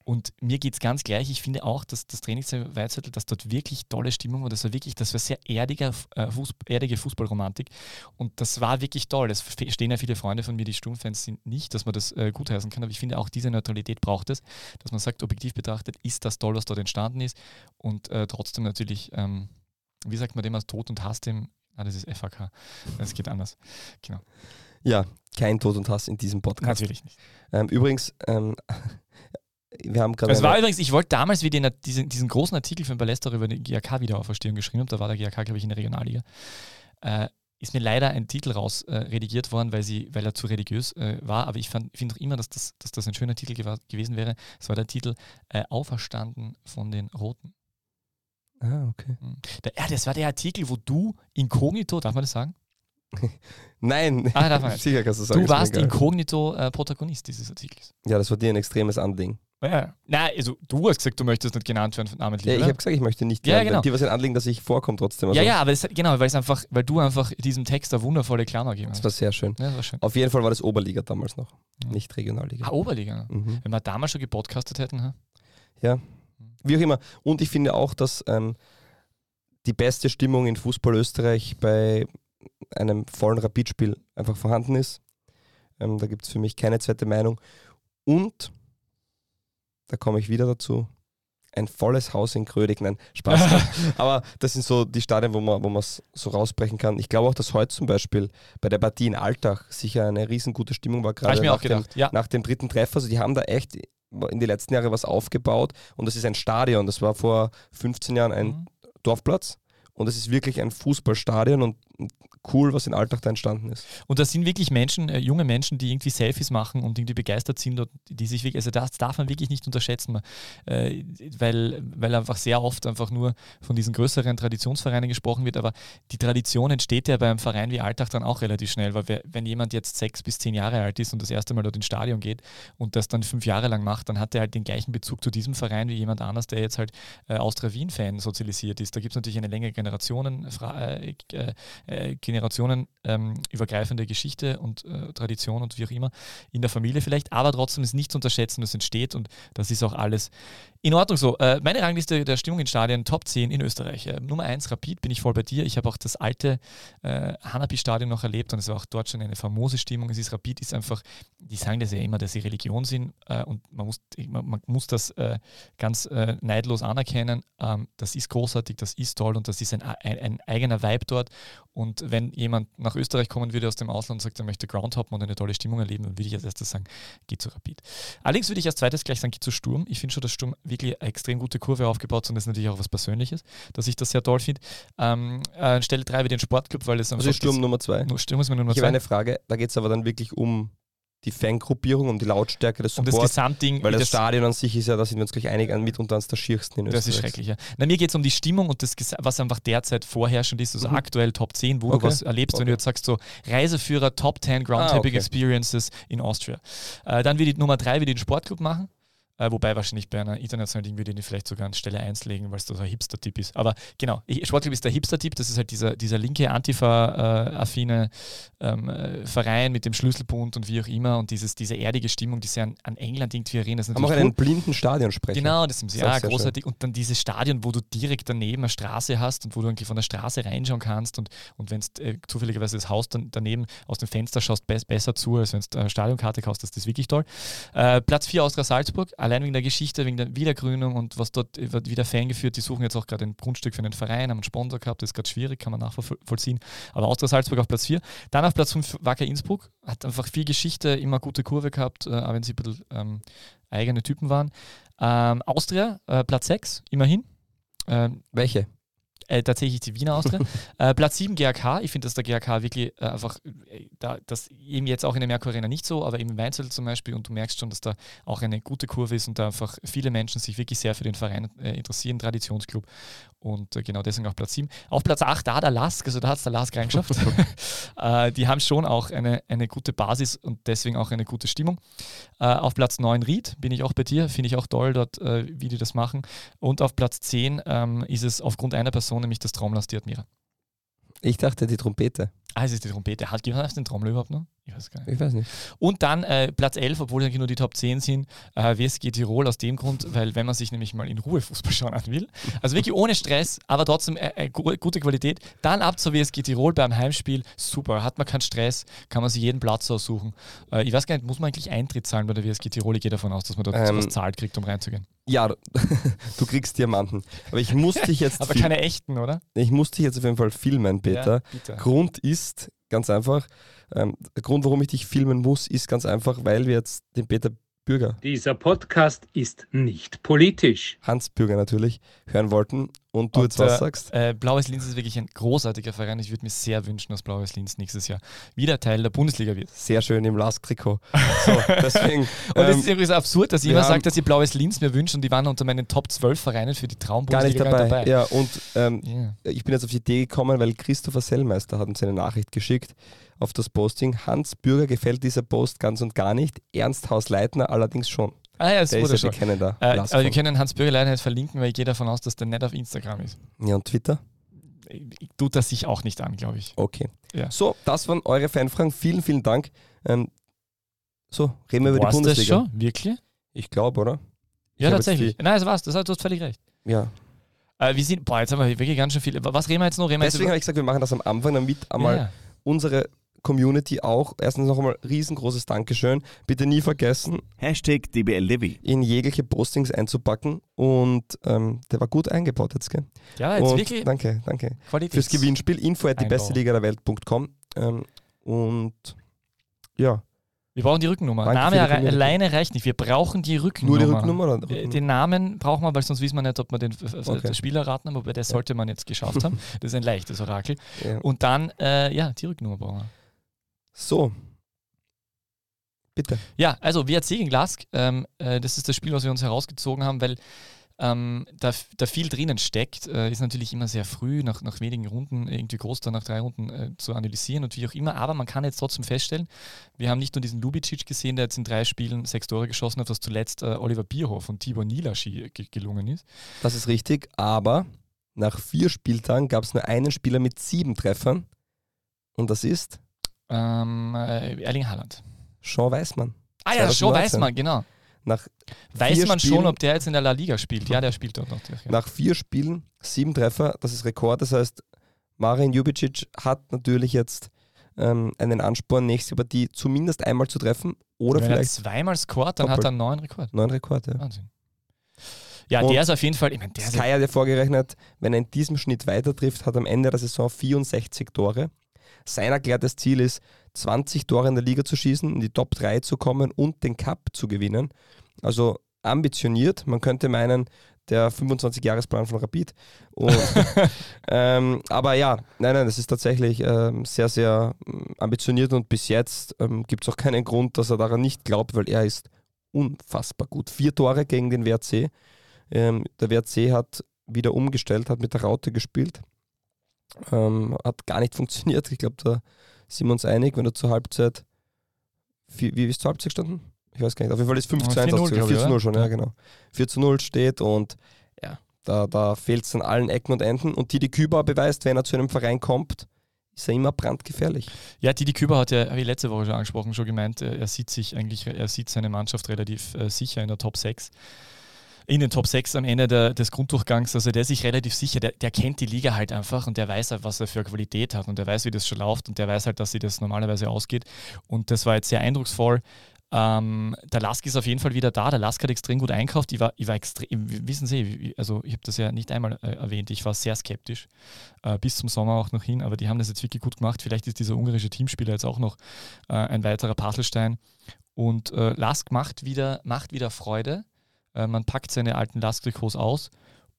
Und mir geht es ganz gleich. Ich finde auch, dass das Trainingszentrum dass dort wirklich tolle Stimmung war. Das war wirklich, das war sehr erdiger, äh, Fuß, erdige Fußballromantik. Und das war wirklich toll. Das verstehen ja viele Freunde von mir, die Sturmfans sind nicht, dass man das äh, gutheißen kann. Aber ich finde auch diese Neutralität braucht es, dass man sagt, objektiv betrachtet, ist das toll, was dort entstanden ist. Und äh, trotzdem natürlich, ähm, wie sagt man dem als Tod und Hass dem, ah, das ist FAK. Das geht anders. Genau. Ja, kein Tod und Hass in diesem Podcast. Natürlich nicht. Ähm, übrigens, ähm, (laughs) wir haben gerade. Es war übrigens, ich wollte damals, wie den, diesen, diesen großen Artikel für den Ballester über die GAK-Wiederauferstehung geschrieben habe, da war der GAK, glaube ich, in der Regionalliga, äh, ist mir leider ein Titel raus äh, redigiert worden, weil, sie, weil er zu religiös äh, war. Aber ich finde auch immer, dass das, dass das ein schöner Titel gewa- gewesen wäre. Es war der Titel äh, Auferstanden von den Roten. Ah, okay. Mhm. Der, ja, das war der Artikel, wo du inkognito, darf man das sagen? (laughs) Nein, Ah, darf man (laughs) sicher kannst du sagen. Du warst inkognito äh, Protagonist dieses Artikels. Ja, das war dir ein extremes Anding. Ja. Nein, also du hast gesagt, du möchtest nicht genannt werden namentlich. Ja, ich habe gesagt, ich möchte nicht. Ja, werden. genau. Dir was ein Anliegen, dass ich vorkomme trotzdem. Also, ja, ja, aber das, genau, weil es einfach, weil du einfach diesem Text eine wundervolle Klammer gegeben Das hast. war sehr schön. Ja, das war schön. Auf jeden Fall war das Oberliga damals noch, Ja. nicht Regionalliga. Ah, Oberliga. Mhm. Wenn wir damals schon gepodcastet hätten, ha? Wie auch immer. Und ich finde auch, dass ähm, die beste Stimmung in Fußball Österreich bei einem vollen Rapidspiel einfach vorhanden ist. Ähm, da gibt es für mich keine zweite Meinung. Und, da komme ich wieder dazu, ein volles Haus in Krödig. Nein, Spaß. (laughs) Aber das sind so die Stadien, wo man wo es so rausbrechen kann. Ich glaube auch, dass heute zum Beispiel bei der Partie in Altach sicher eine riesengute Stimmung war, gerade nach gedacht. Ja. dem, nach dem dritten Treffer. Also die haben da echt in die letzten Jahre was aufgebaut und das ist ein Stadion. Das war vor 15 Jahren ein Mhm. Dorfplatz und es ist wirklich ein Fußballstadion und cool, was in Alltag da entstanden ist. Und das sind wirklich Menschen, äh, junge Menschen, die irgendwie Selfies machen und irgendwie begeistert sind die sich wirklich, also das darf man wirklich nicht unterschätzen, äh, weil, weil einfach sehr oft einfach nur von diesen größeren Traditionsvereinen gesprochen wird, aber die Tradition entsteht ja beim Verein wie Alltag dann auch relativ schnell, weil wer, wenn jemand jetzt sechs bis zehn Jahre alt ist und das erste Mal dort ins Stadion geht und das dann fünf Jahre lang macht, dann hat er halt den gleichen Bezug zu diesem Verein wie jemand anders, der jetzt halt äh, Austria Wien-Fan sozialisiert ist. Da gibt es natürlich eine längere Generationen, äh, äh, äh, Generationen ähm, übergreifende Geschichte und äh, Tradition und wie auch immer in der Familie vielleicht, aber trotzdem ist nicht zu unterschätzen, das entsteht und das ist auch alles in Ordnung so. Äh, meine Rangliste der Stimmung in Stadien, Top 10 in Österreich. Äh, Nummer 1, Rapid, bin ich voll bei dir. Ich habe auch das alte äh, Hanapi-Stadion noch erlebt und es war auch dort schon eine famose Stimmung. Es ist Rapid, ist einfach, die sagen das ja immer, dass sie Religion sind äh, und man muss, man, man muss das äh, ganz neidlos anerkennen. Ähm, das ist großartig, das ist toll und das ist ein, ein, ein eigener Vibe dort Und wenn jemand nach Österreich kommen würde aus dem Ausland und sagt, er möchte Groundhoppen und eine tolle Stimmung erleben, dann würde ich als erstes sagen, geh zu Rapid. Allerdings würde ich als zweites gleich sagen, geh zu Sturm. Ich finde schon, dass Sturm wirklich eine extrem gute Kurve aufgebaut hat und das ist natürlich auch was Persönliches, dass ich das sehr toll finde. Ähm, äh, Stelle drei wie den Sportclub, weil es Also Sturm Nummer zwei. das, Sturm ist mir Nummer Ich habe eine Frage, da geht es aber dann wirklich um die Fangruppierung, um die Lautstärke des Um das. Gesamtding, weil wie das, Stadion an sich ist ja, da sind wir uns gleich einig, mitunter eines der schiersten in Das ist Österreich. schrecklich, ja. Na, mir geht es um die Stimmung und das, was einfach derzeit vorherrschend ist, also Mhm. aktuell Top 10, wo Okay. du was erlebst, wenn du Okay. jetzt sagst, so Reiseführer, Top 10 Ground Ah, okay. Experiences in Austria. Äh, dann würde ich Nummer 3 wieder den Sportclub machen. Äh, wobei wahrscheinlich bei einer internationalen Ding würde ich ihn vielleicht sogar an Stelle 1 legen, weil es da so ein Hipster-Tipp ist. Aber genau, Sportclub ist der Hipster-Tipp, das ist halt dieser, dieser linke, Antifa-affine ähm, äh, Verein mit dem Schlüsselbund und wie auch immer und dieses, diese erdige Stimmung, die sehr an, an England irgendwie ist Haben auch einen blinden Stadionsprecher. Genau, das ist ja großartig. Und dann dieses Stadion, wo du direkt daneben eine Straße hast und wo du irgendwie von der Straße reinschauen kannst und, und wenn du äh, zufälligerweise das Haus dann daneben aus dem Fenster schaust, be besser zu, als wenn du eine Stadionkarte kaufst, das ist wirklich toll. Äh, Platz 4 Austria Salzburg, allein wegen der Geschichte, wegen der Wiedergrünung und was dort wird wieder Fan geführt, die suchen jetzt auch gerade ein Grundstück für einen Verein, haben einen Sponsor gehabt, das ist gerade schwierig, kann man nachvollziehen. Aber Austria Salzburg auf Platz 4. Dann auf Platz 5 Wacker Innsbruck, hat einfach viel Geschichte, immer gute Kurve gehabt, äh, auch wenn sie ein bisschen ähm, eigene Typen waren. Ähm, Austria, äh, Platz 6, immerhin. Ähm, Welche? Äh, tatsächlich die Wiener Austria. (laughs) äh, Platz 7 GAK. Ich finde, dass der GAK wirklich äh, einfach, äh, da, das eben jetzt auch in der Merkur Arena nicht so, aber eben in Weinzel zum Beispiel und du merkst schon, dass da auch eine gute Kurve ist und da einfach viele Menschen sich wirklich sehr für den Verein äh, interessieren, Traditionsclub und äh, genau deswegen auch Platz 7. Auf Platz 8 da der Lask, also da hat es der Lask reingeschafft. (laughs) (laughs) äh, die haben schon auch eine, eine gute Basis und deswegen auch eine gute Stimmung. Äh, auf Platz 9 Ried, bin ich auch bei dir, finde ich auch toll dort, äh, wie die das machen. Und auf Platz 10 ähm, ist es aufgrund einer Person, nämlich das Traumlass, die Admira. Ich dachte die Trompete. Ah, es ist die Trompete. Hat jemand den Trommel überhaupt noch? Ich weiß gar nicht. Ich weiß nicht. Und dann äh, Platz 11, obwohl es eigentlich nur die Top 10 sind, äh, WSG Tirol aus dem Grund, weil wenn man sich nämlich mal in Ruhe Fußball schauen will, also wirklich ohne Stress, aber trotzdem äh, äh, gu gute Qualität, dann ab zur WSG Tirol beim Heimspiel, super, hat man keinen Stress, kann man sich jeden Platz aussuchen. Äh, ich weiß gar nicht, muss man eigentlich Eintritt zahlen bei der WSG Tirol? Ich gehe davon aus, dass man dort Ähm, was zahlt kriegt, um reinzugehen. Ja, du (laughs) kriegst Diamanten. Aber ich muss dich jetzt, (laughs) Aber keine echten, oder? ich muss dich jetzt auf jeden Fall filmen, Peter. Ja. Grund ist ganz einfach, ähm, der Grund, warum ich dich filmen muss, ist ganz einfach, weil wir jetzt den Peter Bürger, Dieser Podcast ist nicht politisch. Hans Bürger natürlich, hören wollten und du Und, jetzt was äh, sagst. Äh, Blaues Linz ist wirklich ein großartiger Verein. Ich würde mir sehr wünschen, dass Blaues Linz nächstes Jahr wieder Teil der Bundesliga wird. Sehr schön im Lask-Trikot. (laughs) So, deswegen. Und es ähm, ist übrigens absurd, dass ich wir immer haben- sage, dass ich Blaues Linz mir wünschen und die waren unter meinen Top 12 Vereinen für die gar nicht Traumbundesliga dabei. Ja, und ähm, Ja. ich bin jetzt auf die Idee gekommen, weil Christopher Sellmeister hat uns eine Nachricht geschickt auf das Posting. Hans Bürger gefällt dieser Post ganz und gar nicht. Ernst Haus-Leitner allerdings schon. Ah ja, das Der ist wurde ja schon. bekennender. Äh, aber wir können Hans Bürger leider nicht verlinken, weil ich gehe davon aus, dass der nicht auf Instagram ist. Ja, und Twitter? Tut das sich auch nicht an, glaube ich. Okay. Ja. So, das waren eure Fanfragen. Vielen, vielen Dank. Ähm, so, reden wir über War's die das Bundesliga. schon? Wirklich? Ich glaube, oder? Ich Ja, tatsächlich. Nein, das war's. Das du hast völlig recht. Ja. Äh, wir sind, boah, jetzt haben wir wirklich ganz schön viele. Was reden wir jetzt noch? Reden Deswegen habe ich gesagt, wir machen das am Anfang, damit einmal ja. unsere Community auch. Erstens noch einmal riesengroßes Dankeschön. Bitte nie vergessen, Hashtag DBLDevi. in jegliche Postings einzupacken. Und ähm, der war gut eingebaut jetzt, gell? ja, jetzt und wirklich danke, danke. Qualität. Fürs Gewinnspiel info at die beste Liga der Welt.com. Ähm, und ja, Wir brauchen die Rückennummer. Danke Name die alleine reicht nicht. Wir brauchen die Rückennummer. nur die Rücknummer oder? Äh, Den Namen brauchen wir, weil sonst wissen wir nicht, ob wir den f- f- Okay. Spieler raten, wobei der sollte man jetzt geschafft haben. (laughs) Das ist ein leichtes Orakel. ja. Und dann, äh, ja, die Rückennummer brauchen wir. So. Bitte. Ja, also WRC gegen Lask, ähm, äh, das ist das Spiel, was wir uns herausgezogen haben, weil ähm, da, da viel drinnen steckt, äh, ist natürlich immer sehr früh, nach, nach wenigen Runden, irgendwie groß dann nach drei Runden äh, zu analysieren und wie auch immer, aber man kann jetzt trotzdem feststellen, wir haben nicht nur diesen Lubicic gesehen, der jetzt in drei Spielen sechs Tore geschossen hat, was zuletzt äh, Oliver Bierhoff und Tibor Nilaschi ge gelungen ist. Das ist richtig, aber nach vier Spieltagen gab es nur einen Spieler mit sieben Treffern. Und das ist Ähm, äh, Erling Haaland. Sean Weißmann. Ah ja, schon 2019. weiß man, genau. Nach, Weiß man schon, Spielen- ob der jetzt in der La Liga spielt? Ja, der spielt dort noch. Ja. nach vier Spielen sieben Treffer, das ist Rekord. Das heißt, Marin Jubicic hat natürlich jetzt ähm, einen Ansporn, nächste Partie zumindest einmal zu treffen oder Wenn er vielleicht zweimal scored, dann hat doppelt. er einen neuen Rekord. neuen Rekord. Ja. Wahnsinn. Ja, Und der ist auf jeden Fall, ich meine, der Sky hat ja vorgerechnet, wenn er in diesem Schnitt weiter trifft, hat er am Ende der Saison 64 Tore. Sein erklärtes Ziel ist, 20 Tore in der Liga zu schießen, in die Top 3 zu kommen und den Cup zu gewinnen. Also ambitioniert. Man könnte meinen, der 25-Jahresplan von Rapid. Und, (laughs) ähm, aber ja, nein, nein, das ist tatsächlich ähm, sehr, sehr ähm, ambitioniert und bis jetzt ähm, gibt es auch keinen Grund, dass er daran nicht glaubt, weil er ist unfassbar gut. Vier Tore gegen den WRC. Ähm, der WRC hat wieder umgestellt, hat mit der Raute gespielt. Ähm, hat gar nicht funktioniert. Ich glaube, da sind wir uns einig, wenn du zur Halbzeit. Wie, wie ist zur Halbzeit gestanden? Ich weiß gar nicht. Auf jeden Fall ist 5 zu 1 4-0, ausgegangen. glaub ich, 4 zu 0 oder? schon, ja, genau. 4 zu 0 steht und ja, da, da fehlt es an allen Ecken und Enden. Und Didi Kübauer beweist, wenn er zu einem Verein kommt, ist er immer brandgefährlich. Ja, Didi Küber hat ja, habe ich letzte Woche schon angesprochen, schon gemeint, äh, er sieht sich eigentlich, er sieht seine Mannschaft relativ äh, sicher in der Top 6. In den Top 6 am Ende der, des Grunddurchgangs, also der ist sich relativ sicher, der, der kennt die Liga halt einfach und der weiß halt, was er für Qualität hat und der weiß, wie das schon läuft und der weiß halt, dass sie das normalerweise ausgeht. Und das war jetzt sehr eindrucksvoll. Ähm, der Lask ist auf jeden Fall wieder da. Der Lask hat extrem gut einkauft. Ich war, ich war extrem, wissen Sie, also ich habe das ja nicht einmal äh, erwähnt, ich war sehr skeptisch, äh, bis zum Sommer auch noch hin, aber die haben das jetzt wirklich gut gemacht. Vielleicht ist dieser ungarische Teamspieler jetzt auch noch äh, ein weiterer Puzzlestein. Und äh, Lask macht wieder, macht wieder Freude. Äh, man packt seine alten Lask-Trikots aus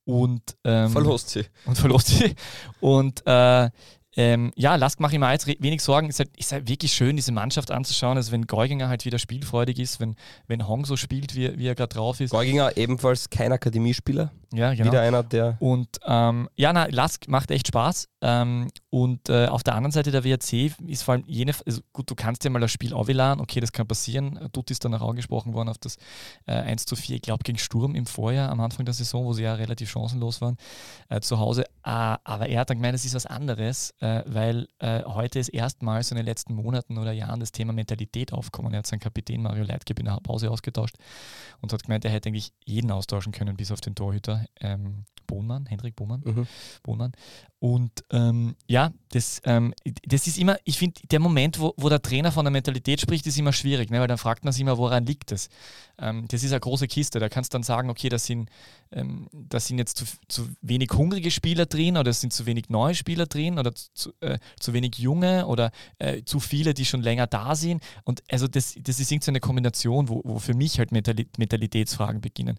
und, ähm, Verlost sie. und verlost sie. Und äh, ähm, ja, Lask mache ich mir jetzt wenig Sorgen. Ist halt, ist halt wirklich schön, diese Mannschaft anzuschauen. Also wenn Geuginger halt wieder spielfreudig ist, wenn, wenn Hong so spielt, wie, wie er gerade drauf ist. Geuginger ebenfalls kein Akademiespieler. Ja, genau. Wieder einer, der Und ähm, ja, na, Lask macht echt Spaß. Ähm, und äh, auf der anderen Seite der WRC ist vor allem jene, also gut, du kannst ja mal das Spiel aufladen, okay, das kann passieren. Dutt ist dann auch angesprochen worden auf das äh, 1 zu 4, ich glaube gegen Sturm im Vorjahr am Anfang der Saison, wo sie ja relativ chancenlos waren, äh, zu Hause. Äh, aber er hat dann gemeint, es ist was anderes, äh, weil äh, heute ist erstmals in den letzten Monaten oder Jahren das Thema Mentalität aufgekommen. Er hat seinen Kapitän Mario Leitgeb in der Pause ausgetauscht und hat gemeint, er hätte eigentlich jeden austauschen können, bis auf den Torhüter ähm, Bohnmann, Hendrik Bohnmann. Mhm. Bohnmann. Und ähm, ja, das, ähm, das ist immer, ich finde, der Moment, wo, wo der Trainer von der Mentalität spricht, ist immer schwierig, ne? weil dann fragt man sich immer, woran liegt das? Ähm, das ist eine große Kiste. Da kannst du dann sagen, okay, das sind, ähm, das sind jetzt zu, zu wenig hungrige Spieler drin oder es sind zu wenig neue Spieler drin oder zu, äh, zu wenig junge oder äh, zu viele, die schon länger da sind. Und also das, das ist irgendeine Kombination, wo, wo für mich halt Mentali Mentalitätsfragen beginnen.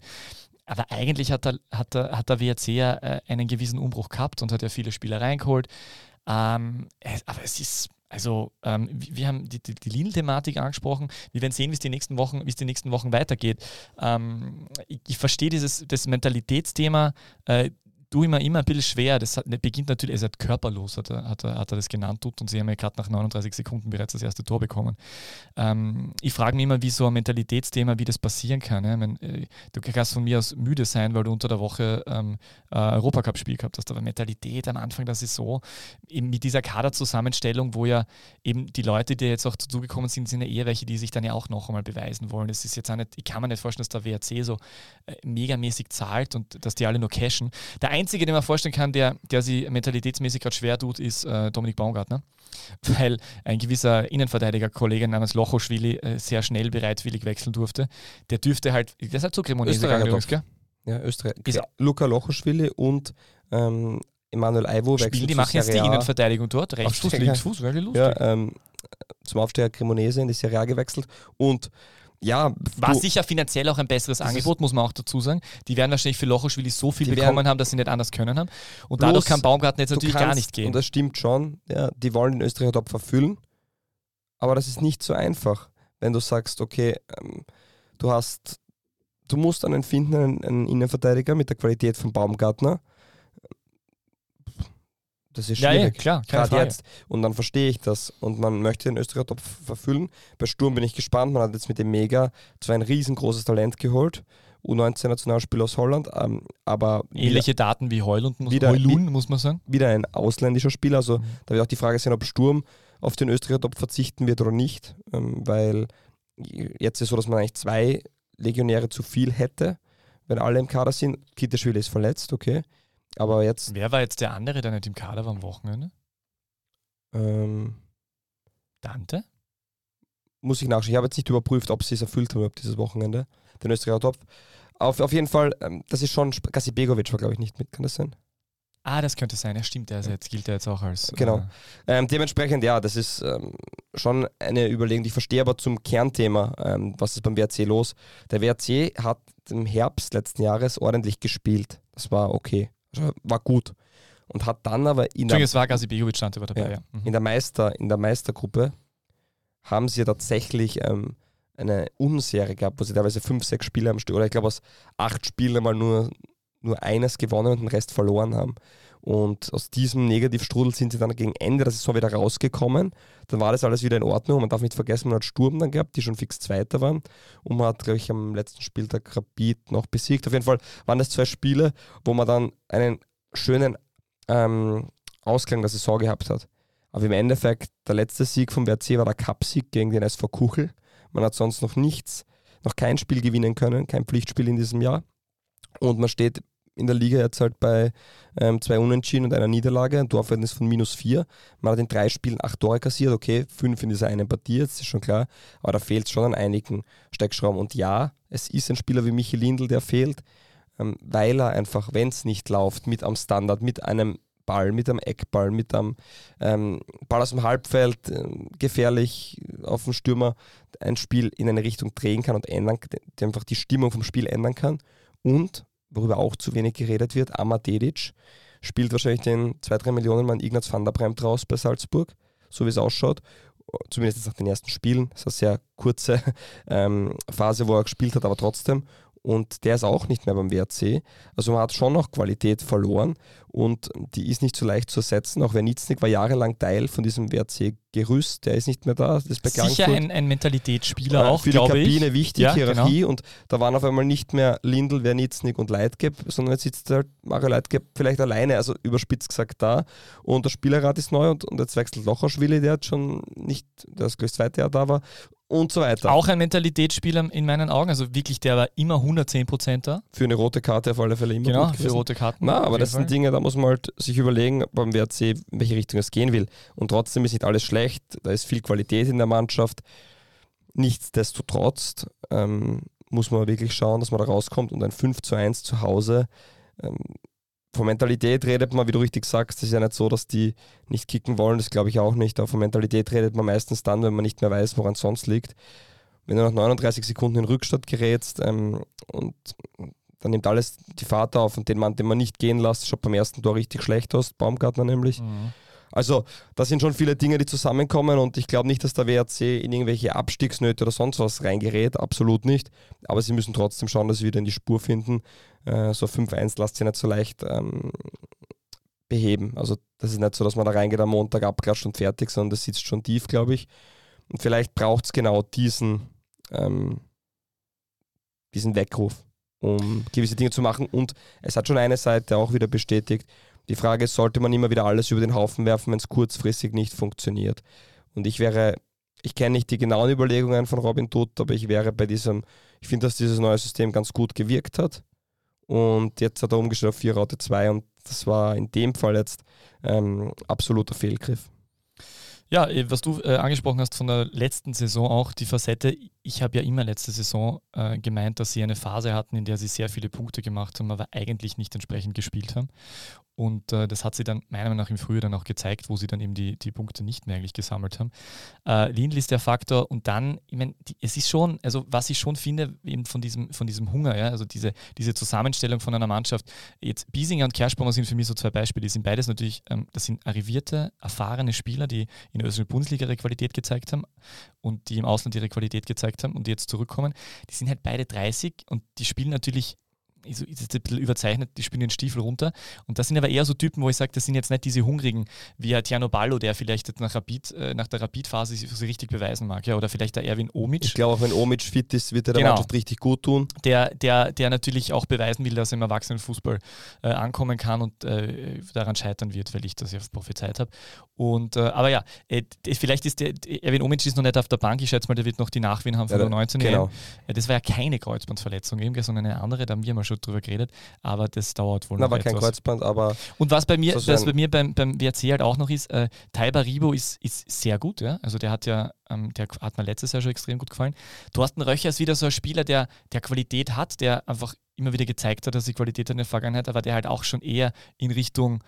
Aber eigentlich hat der, hat der, hat der WRC ja äh, einen gewissen Umbruch gehabt und hat ja viele Spieler reingeholt. Ähm, aber es ist, also, ähm, wir wir haben die, die, die Lidl-Thematik angesprochen. Wir werden sehen, wie es die nächsten Wochen, wie es die nächsten Wochen weitergeht. Ähm, ich, ich verstehe dieses das Mentalitätsthema. Äh, tue immer immer ein bisschen schwer. Das hat, beginnt natürlich, er ist körperlos, hat er, hat, er, hat er das genannt tut und sie haben ja gerade nach 39 Sekunden bereits das erste Tor bekommen. Ähm, ich frage mich immer, wie so ein Mentalitätsthema, wie das passieren kann. Ja? Ich mein, du kannst von mir aus müde sein, weil du unter der Woche ähm, äh, Europacup-Spiel gehabt hast, aber Mentalität am Anfang, das ist so, eben mit dieser Kaderzusammenstellung, wo ja eben die Leute, die jetzt auch dazugekommen sind, sind ja eher welche, die sich dann ja auch noch einmal beweisen wollen. Das ist jetzt auch nicht, ich kann mir nicht vorstellen, dass der WRC so äh, megamäßig zahlt und dass die alle nur cashen. Der Einzige, den man vorstellen kann, der, der sich mentalitätsmäßig gerade schwer tut, ist äh, Dominik Baumgartner. (laughs) Weil ein gewisser Innenverteidiger-Kollege namens Lochoschwili äh, sehr schnell bereitwillig wechseln durfte. Der dürfte halt, der ist halt zu Cremonese gegangen, gell? Ja, Österreich. Ist- Ja, Luca Lochoschwili und ähm, Emanuel Aiwo Spielen, wechseln die zu machen jetzt die. Innenverteidigung dort. Rechtsfuß, Aufsteiger. Linksfuß, wäre lustig. Ja, ähm, zum Aufsteiger Cremonese in die Serie A gewechselt. Und ja, War sicher finanziell auch ein besseres Angebot, muss man auch dazu sagen. Die werden wahrscheinlich für Lochoschwili so viel bekommen werden- haben, dass sie nicht anders können haben. Und dadurch kann Baumgarten jetzt natürlich kannst, gar nicht gehen. Und das stimmt schon, ja, die wollen den Österreicher Top verfüllen, aber das ist nicht so einfach, wenn du sagst, okay, ähm, du hast, du musst einen finden, einen, einen Innenverteidiger mit der Qualität von Baumgartner. Das ist ja, ja, schwierig. klar, Gerade jetzt. Und dann verstehe ich das. Und man möchte den Österreicher Top verfüllen. Bei Sturm bin ich gespannt. Man hat jetzt mit dem Mega zwar ein riesengroßes Talent geholt. U19-Nationalspieler aus Holland, ähm, aber wieder, Ähnliche Daten wie Heulund, muss, wieder- Heulun, muss man sagen. wieder ein ausländischer Spieler. Also Mhm. da wird auch die Frage sein, ob Sturm auf den Österreicher Top verzichten wird oder nicht. Ähm, weil jetzt ist so, dass man eigentlich zwei Legionäre zu viel hätte, wenn alle im Kader sind. Kiteschwili ist verletzt, okay. Aber jetzt Wer war jetzt der andere, der nicht im Kader war am Wochenende? ähm, Dante? muss ich nachschauen. Ich habe jetzt nicht überprüft, ob sie es erfüllt haben dieses Wochenende, den Österreicher Topf. auf, auf jeden Fall, ähm, das ist schon, Gasi Begovic war glaube ich nicht mit, kann das sein? Ah, das könnte sein. Ja, stimmt. Ist jetzt, gilt ja jetzt auch als. Genau. Ähm, dementsprechend, ja, das ist ähm, schon eine Überlegung. Ich verstehe aber zum Kernthema, ähm, was ist beim WRC los. Der WRC hat im Herbst letzten Jahres ordentlich gespielt. Das war okay. Also, war gut. Und hat dann aber in der, es war Gazi Begovic stand über dabei, Ja. ja. Mhm. in der, Meister, in der Meistergruppe haben sie ja tatsächlich ähm, eine Unserie gehabt, wo sie teilweise fünf, sechs Spiele am Stück, oder ich glaube aus acht Spielen mal nur, nur eines gewonnen und den Rest verloren haben. Und aus diesem Negativstrudel sind sie dann gegen Ende der Saison wieder rausgekommen. Dann war das alles wieder in Ordnung. Man darf nicht vergessen, man hat Sturm dann gehabt, die schon fix Zweiter waren. Und man hat, glaube ich, am letzten Spieltag Rapid noch besiegt. Auf jeden Fall waren das zwei Spiele, wo man dann einen schönen ähm, Ausklang der Saison gehabt hat. Aber im Endeffekt, der letzte Sieg vom WRC war der Cupsieg gegen den SV Kuchel. Man hat sonst noch nichts, noch kein Spiel gewinnen können, kein Pflichtspiel in diesem Jahr. Und man steht in der Liga jetzt halt bei ähm, zwei Unentschieden und einer Niederlage, ein Torverhältnis von minus vier. Man hat in drei Spielen acht Tore kassiert, okay, fünf in dieser einen Partie, jetzt ist schon klar, aber da fehlt es schon an einigen Steckschrauben. Und ja, es ist ein Spieler wie Michi Lindl, der fehlt, ähm, weil er einfach, wenn es nicht läuft, mit am Standard, mit einem Ball, mit einem Eckball, mit einem ähm, Ball aus dem Halbfeld, ähm, gefährlich auf dem Stürmer, ein Spiel in eine Richtung drehen kann und ändern, der einfach die Stimmung vom Spiel ändern kann. Und, worüber auch zu wenig geredet wird, Amar Dedic spielt wahrscheinlich den 2-3 Millionen Mann Ignaz van der Bremt raus bei Salzburg, so wie es ausschaut. Zumindest nach den ersten Spielen. Das ist eine sehr kurze (laughs) ähm, Phase, wo er gespielt hat, aber trotzdem. Und der ist auch nicht mehr beim WRC. Also man hat schon noch Qualität verloren und die ist nicht so leicht zu ersetzen. Auch Wernitznik war jahrelang Teil von diesem WRC-Gerüst. Der ist nicht mehr da. Das ist Sicher ein, ein Mentalitätsspieler Äh, auch, für die glaube ich. Kabine wichtig, Ja, genau. Hierarchie. Und da waren auf einmal nicht mehr Lindl, Wernitznik und Leitgeb, sondern jetzt sitzt halt Mario Leitgeb vielleicht alleine, also überspitzt gesagt da. Und der Spielerrat ist neu und, und jetzt wechselt Locherschwili, der hat schon nicht, der ist gleich das zweite Jahr da war und so weiter. Auch ein Mentalitätsspieler in meinen Augen. Also wirklich, der war immer 110 Prozent da. Für eine rote Karte auf alle Fälle immer Genau, gut für rote Karten. Na, aber das Fall. sind Dinge, da muss man halt sich überlegen beim WRC, in welche Richtung es gehen will. Und trotzdem ist nicht alles schlecht, da ist viel Qualität in der Mannschaft. Nichtsdestotrotz ähm, muss man wirklich schauen, dass man da rauskommt und ein 5 zu 1 zu Hause. Ähm, von Mentalität redet man, wie du richtig sagst, es ist ja nicht so, dass die nicht kicken wollen, das glaube ich auch nicht. Aber von Mentalität redet man meistens dann, wenn man nicht mehr weiß, woran es sonst liegt. Wenn du nach 39 Sekunden in Rückstand gerätst ähm, und dann nimmt alles die Fahrt auf und den Mann, den man nicht gehen lässt, schaut beim ersten Tor richtig schlecht aus, Baumgartner nämlich. Mhm. Also, da sind schon viele Dinge, die zusammenkommen und ich glaube nicht, dass der WRC in irgendwelche Abstiegsnöte oder sonst was reingerät, absolut nicht. Aber sie müssen trotzdem schauen, dass sie wieder in die Spur finden. Äh, so 5-1 lasst sie nicht so leicht ähm, beheben. Also, das ist nicht so, dass man da reingeht am Montag, abklatscht und fertig, sondern das sitzt schon tief, glaube ich. Und vielleicht braucht es genau diesen, ähm, diesen Weckruf, um gewisse Dinge zu machen. Und es hat schon eine Seite auch wieder bestätigt, die Frage ist, sollte man immer wieder alles über den Haufen werfen, wenn es kurzfristig nicht funktioniert? Und ich wäre, ich kenne nicht die genauen Überlegungen von Robin Dutt, aber ich wäre bei diesem, ich finde, dass dieses neue System ganz gut gewirkt hat. Und jetzt hat er umgestellt auf 4 Raute 2 und das war in dem Fall jetzt ähm, absoluter Fehlgriff. Ja, eh, was du äh, angesprochen hast von der letzten Saison auch, die Facette. Ich habe ja immer letzte Saison äh, gemeint, dass sie eine Phase hatten, in der sie sehr viele Punkte gemacht haben, aber eigentlich nicht entsprechend gespielt haben. Und äh, das hat sie dann meiner Meinung nach im Frühjahr dann auch gezeigt, wo sie dann eben die, die Punkte nicht mehr eigentlich gesammelt haben. Äh, Lindl ist der Faktor und dann, ich meine, es ist schon, also was ich schon finde, eben von diesem, von diesem Hunger, ja, also diese, diese Zusammenstellung von einer Mannschaft. Jetzt Biesinger und Kerschbaumer sind für mich so zwei Beispiele. Die sind beides natürlich, ähm, das sind arrivierte, erfahrene Spieler, die in der österreichischen Bundesliga ihre Qualität gezeigt haben und die im Ausland ihre Qualität gezeigt haben und die jetzt zurückkommen. Die sind halt beide 30 und die spielen natürlich ist jetzt ein bisschen überzeichnet, die spielen den Stiefel runter. Und das sind aber eher so Typen, wo ich sage, das sind jetzt nicht diese Hungrigen, wie ein Tiano Ballo, der vielleicht jetzt nach, Rapid, äh, nach der Rapid-Phase sich sich richtig beweisen mag. Ja? Oder vielleicht der Erwin Omic, Ich glaube, auch wenn Omic fit ist, wird er der Genau. Mannschaft richtig gut tun. der, der, der natürlich auch beweisen will, dass er im Erwachsenenfußball äh, ankommen kann und äh, daran scheitern wird, weil ich das ja prophezeit habe. Und äh, aber ja, äh, vielleicht ist der Erwin Omic ist noch nicht auf der Bank. Ich schätze mal, der wird noch die Nachwehen haben von Ja, der 19 genau. ja, Das war ja keine Kreuzbandverletzung, eben, sondern eine andere, da haben wir mal schon drüber geredet, aber das dauert wohl Na, noch kein etwas. Kreuzband, aber Und was bei mir, was bei mir beim, beim WRC halt auch noch ist, äh, Taiba Ribo ist, ist sehr gut, ja. Also der hat ja, ähm, der hat mir letztes Jahr schon extrem gut gefallen. Thorsten Röcher ist wieder so ein Spieler, der, der Qualität hat, der einfach immer wieder gezeigt hat, dass die Qualität hat in der Vergangenheit, aber der halt auch schon eher in Richtung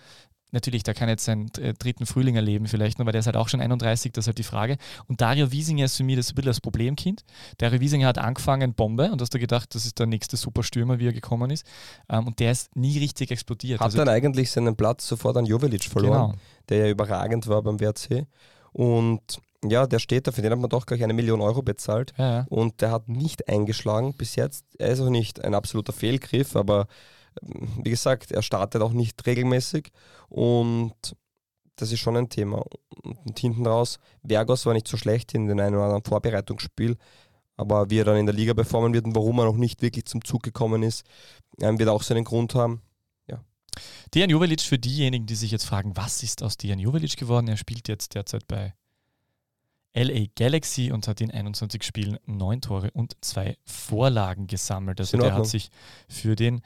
Natürlich, der kann jetzt seinen äh, dritten Frühling erleben vielleicht, aber der ist halt auch schon 31, das ist halt die Frage. Und Dario Wiesinger ist für mich das ein bisschen das Problemkind. Dario Wiesinger hat angefangen Bombe und hast du gedacht, das ist der nächste Superstürmer, wie er gekommen ist. Ähm, und der ist nie richtig explodiert. Hat Also- dann eigentlich seinen Platz sofort an Jovelic verloren, Genau. der ja überragend war beim WRC. Und ja, der steht da, für den hat man doch gleich eine Million Euro bezahlt. Ja, ja. Und der hat nicht eingeschlagen bis jetzt. Er ist auch nicht ein absoluter Fehlgriff, aber wie gesagt, er startet auch nicht regelmäßig und das ist schon ein Thema. Und hinten raus, Vergos war nicht so schlecht in den einen oder anderen Vorbereitungsspiel, aber wie er dann in der Liga performen wird und warum er noch nicht wirklich zum Zug gekommen ist, ähm, wird auch seinen Grund haben. Dejan Jovelic, für diejenigen, die sich jetzt fragen, was ist aus Dejan Jovelic geworden? Er spielt jetzt derzeit bei LA Galaxy und hat in 21 Spielen neun Tore und zwei Vorlagen gesammelt. Also der hat sich für den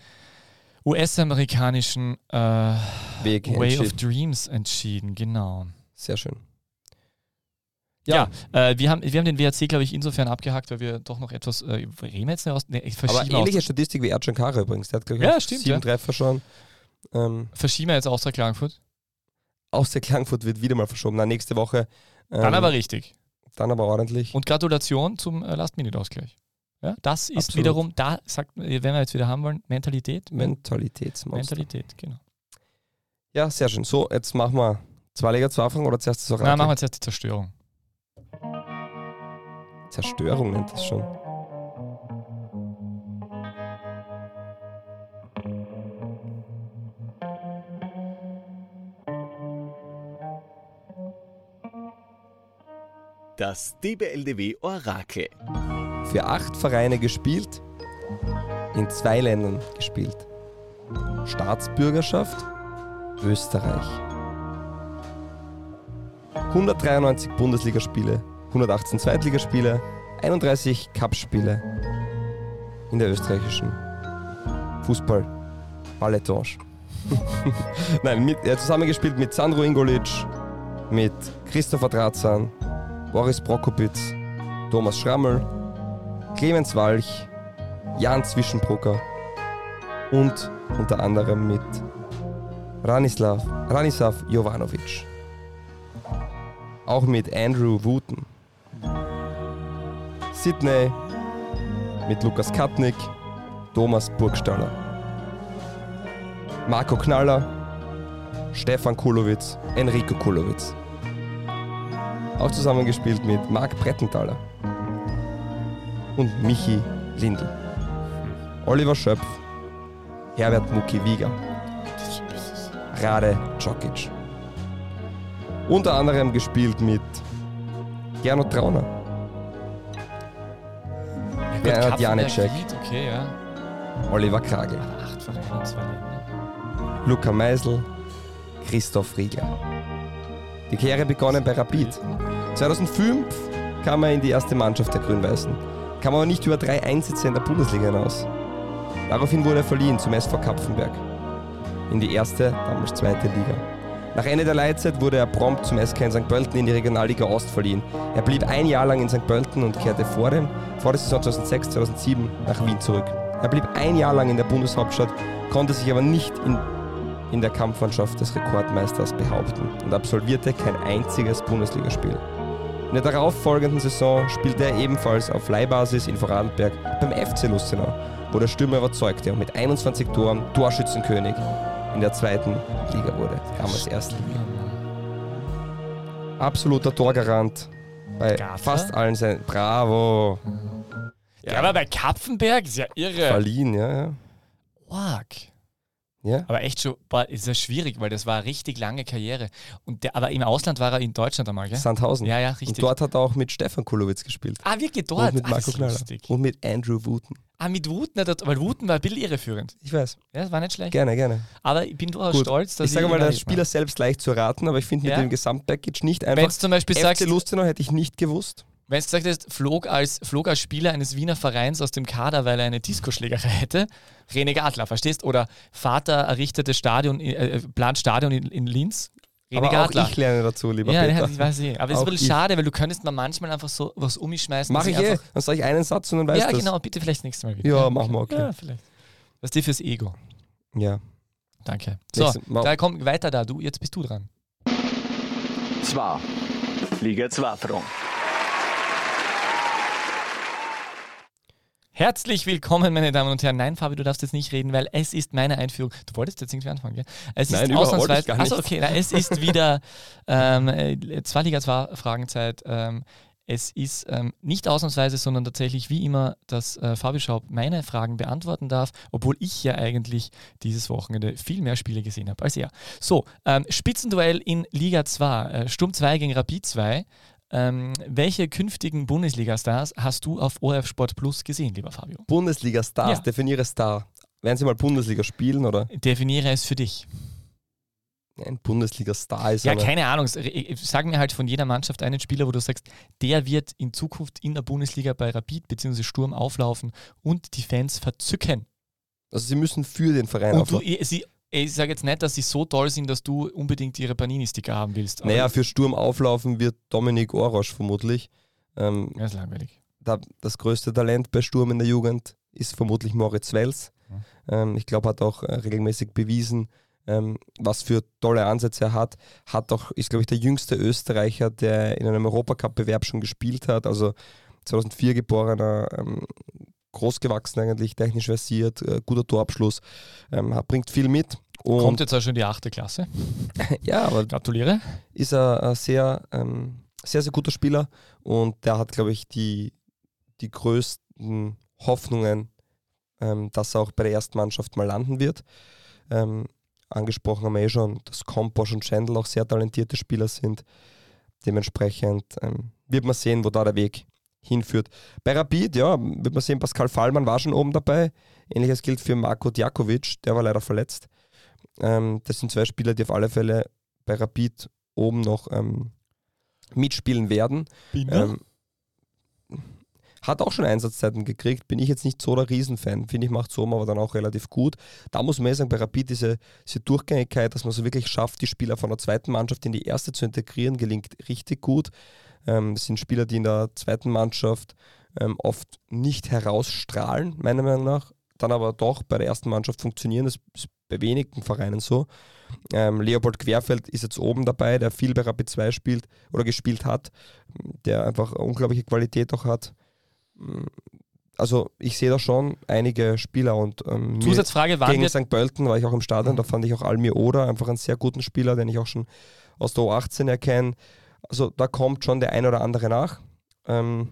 US-amerikanischen äh, Weg Way of. Dreams entschieden, genau. Sehr schön. Ja, äh, wir, haben, wir haben den WRC, glaube ich, insofern abgehakt, weil wir doch noch etwas, äh, reden jetzt nicht aus, nee, aber ähnliche aus, Statistik wie Ercan Kara übrigens. Der hat, glaube ich, Ja, stimmt, sieben ja. Treffer schon. Ähm, verschieben wir jetzt Austria Klagenfurt. aus der Klangfurt wird wieder mal verschoben. Na, nächste Woche. Ähm, Dann aber richtig. Dann aber ordentlich. Und Gratulation zum äh, Last-Minute-Ausgleich. Ja, das ist Absolut. wiederum, da sagt, wenn wir jetzt wieder haben wollen, Mentalität. Mentalitätsmonster. Mentalität, genau. Ja, sehr schön. So, jetzt machen wir zwei Liga, zwei Fragen oder zuerst das Orakel? Na, machen wir jetzt erst die Zerstörung. Zerstörung nennt das schon. Das DBLDW Orakel. Für acht Vereine gespielt, in zwei Ländern gespielt. Staatsbürgerschaft Österreich. 193 Bundesligaspiele, 118 Zweitligaspiele, 31 Cupspiele in der österreichischen Fußball Balletange. (laughs) Nein, mit, er hat zusammengespielt mit Sandro Ingolic, mit Christopher Drazan, Boris Prokopitz, Thomas Schrammel, Clemens Walch, Jan Zwischenbrucker und unter anderem mit Ranislav, Ranislav Jovanovic. Auch mit Andrew Wooten. Sydney mit Lukas Katnick, Thomas Burgstaller. Marco Knaller, Stefan Kulowitz, Enrico Kulowitz. Auch zusammengespielt mit Marc Brettenthaler und Michi Lindl. Oliver Schöpf, Herbert Mucki Wieger, Rade Djokic. Unter anderem gespielt mit Gernot Trauner, Bernhard Janecek, Ried, Okay, ja. Oliver zwei Ländern. Luca Meisel, Christoph Riegler. Die Karriere begonnen bei Rapid. 2005 kam er in die erste Mannschaft der Grün-Weißen, kam aber nicht über drei Einsätze in der Bundesliga hinaus. Daraufhin wurde er verliehen zum SV Kapfenberg in die erste, damals zweite Liga. Nach Ende der Leitzeit wurde er prompt zum SK in St. Pölten in die Regionalliga Ost verliehen. Er blieb ein Jahr lang in St. Pölten und kehrte vor, dem, vor der Saison 2006-2007 nach Wien zurück. Er blieb ein Jahr lang in der Bundeshauptstadt, konnte sich aber nicht in, in der Kampfmannschaft des Rekordmeisters behaupten und absolvierte kein einziges Bundesligaspiel. In der darauffolgenden Saison spielte er ebenfalls auf Leihbasis in Vorarlberg beim FC Lustenau, wo der Stürmer überzeugte und mit 21 Toren Torschützenkönig in der zweiten Liga wurde, damals Erstliga. Absoluter Torgarant bei Gaffer? fast allen seinen. Bravo! Ja, aber bei Kapfenberg ist ja irre. Verliehen, ja, ja. Org. Ja. Aber echt schon, boah, ist ja schwierig, weil das war eine richtig lange Karriere. Und der, aber im Ausland war er in Deutschland einmal, gell? Sandhausen. Ja, ja, Und richtig. dort hat er auch mit Stefan Kulowitz gespielt. ah, wirklich dort? und mit ah, Marco ist Knaller. Und mit Andrew Wooten. Ah, mit Wooten, weil Wooten war ein bisschen irreführend. Ich weiß. Ja, das war nicht schlecht. Gerne, gerne. Aber ich bin durchaus Gut. stolz, dass ich sage mal, ihn der erlebt Spieler selbst leicht zu erraten, aber ich finde mit Ja. dem Gesamtpackage nicht habe. Wenn einfach. du zum Beispiel FC sagst, Lustenau hätte ich nicht gewusst. wenn du gesagt hast, flog als, flog als Spieler eines Wiener Vereins aus dem Kader, weil er eine Diskoschlägerei hätte, René Gadler, verstehst? Oder Vater errichtete Stadion, äh, plant Stadion in, in Linz, René aber auch Gadler. ich lerne dazu, lieber ja, Peter. ja, ich weiß eh. Aber es ist Auch ein bisschen ich. schade, weil du könntest mir manchmal einfach so was um mich schmeißen. Mach ich eh. Dann sage ich einen Satz und dann weißt Ja, du genau, bitte vielleicht nächstes Mal wieder. Ja, machen wir, okay. Ja, vielleicht. Was dir fürs Ego. Ja. Danke. So, da komm weiter da. Du, jetzt bist du dran. Zwar. Liga 2 Front. Herzlich willkommen, meine Damen und Herren. Nein, Fabi, du darfst jetzt nicht reden, weil es ist meine Einführung. Du wolltest jetzt irgendwie anfangen, gell? Es Nein, ist ausnahmsweise. Achso, okay, na, es ist wieder (laughs) ähm, äh, zwei Liga 2 Fragenzeit. Ähm, es ist ähm, nicht ausnahmsweise, sondern tatsächlich wie immer, dass äh, Fabi Schaub meine Fragen beantworten darf, obwohl ich ja eigentlich dieses Wochenende viel mehr Spiele gesehen habe als er. So, ähm, Spitzenduell in Liga 2, äh, Sturm 2 gegen Rapid 2. Ähm, welche künftigen Bundesliga-Stars hast du auf ORF Sport Plus gesehen, lieber Fabio? Bundesliga-Stars, Ja. definiere Star. Werden sie mal Bundesliga spielen oder? Definiere es für dich. Ein Bundesliga-Star ist Ja, keine Ahnung. Sag mir halt von jeder Mannschaft einen Spieler, wo du sagst, der wird in Zukunft in der Bundesliga bei Rapid bzw. Sturm auflaufen und die Fans verzücken. Also sie müssen für den Verein Und du, auflaufen. ich, sie- ich sage jetzt nicht, dass sie so toll sind, dass du unbedingt ihre Panini-Sticker haben willst. Naja, für Sturm auflaufen wird Dominik Orosch vermutlich. Ähm, Ja, ist langweilig. da, das größte Talent bei Sturm in der Jugend ist vermutlich Moritz Wels. Ähm, ich glaube, hat auch äh, regelmäßig bewiesen, ähm, was für tolle Ansätze er hat. Hat auch, ist glaube ich der jüngste Österreicher, der in einem Europacup-Bewerb schon gespielt hat. Also 2004 geborener, ähm, großgewachsen eigentlich, technisch versiert, äh, guter Torabschluss, ähm, hat, bringt viel mit. Kommt jetzt auch schon die achte Klasse. (laughs) ja, aber Gratuliere. ist er ein sehr, ähm, sehr, sehr guter Spieler und der hat, glaube ich, die, die größten Hoffnungen, ähm, dass er auch bei der ersten Mannschaft mal landen wird. Ähm, angesprochen haben wir eh schon, dass Komposch und Schendl auch sehr talentierte Spieler sind. Dementsprechend ähm, wird man sehen, wo da der Weg hinführt. Bei Rapid, ja, wird man sehen, Pascal Fallmann war schon oben dabei. Ähnliches gilt für Marko Djakovic, der war leider verletzt. Ähm, das sind zwei Spieler, die auf alle Fälle bei Rapid oben noch ähm, mitspielen werden. Ähm, hat auch schon Einsatzzeiten gekriegt, bin ich jetzt nicht so der Riesenfan. Finde ich, macht Sommer aber dann auch relativ gut. Da muss man eh sagen, bei Rapid diese, diese Durchgängigkeit, dass man so wirklich schafft, die Spieler von der zweiten Mannschaft in die erste zu integrieren, gelingt richtig gut. Ähm, sind Spieler, die in der zweiten Mannschaft ähm, oft nicht herausstrahlen, meiner Meinung nach, dann aber doch bei der ersten Mannschaft funktionieren. Das ist bei wenigen Vereinen so. Ähm, Leopold Querfeld ist jetzt oben dabei, der viel bei Rapid 2 spielt oder gespielt hat, der einfach unglaubliche Qualität auch hat. Also ich sehe da schon einige Spieler und ähm, Zusatzfrage, wann gegen St. Pölten war ich auch im Stadion, da fand ich auch Almir Oder einfach einen sehr guten Spieler, den ich auch schon aus der U18 erkenne. Also da kommt schon der ein oder andere nach. Ähm,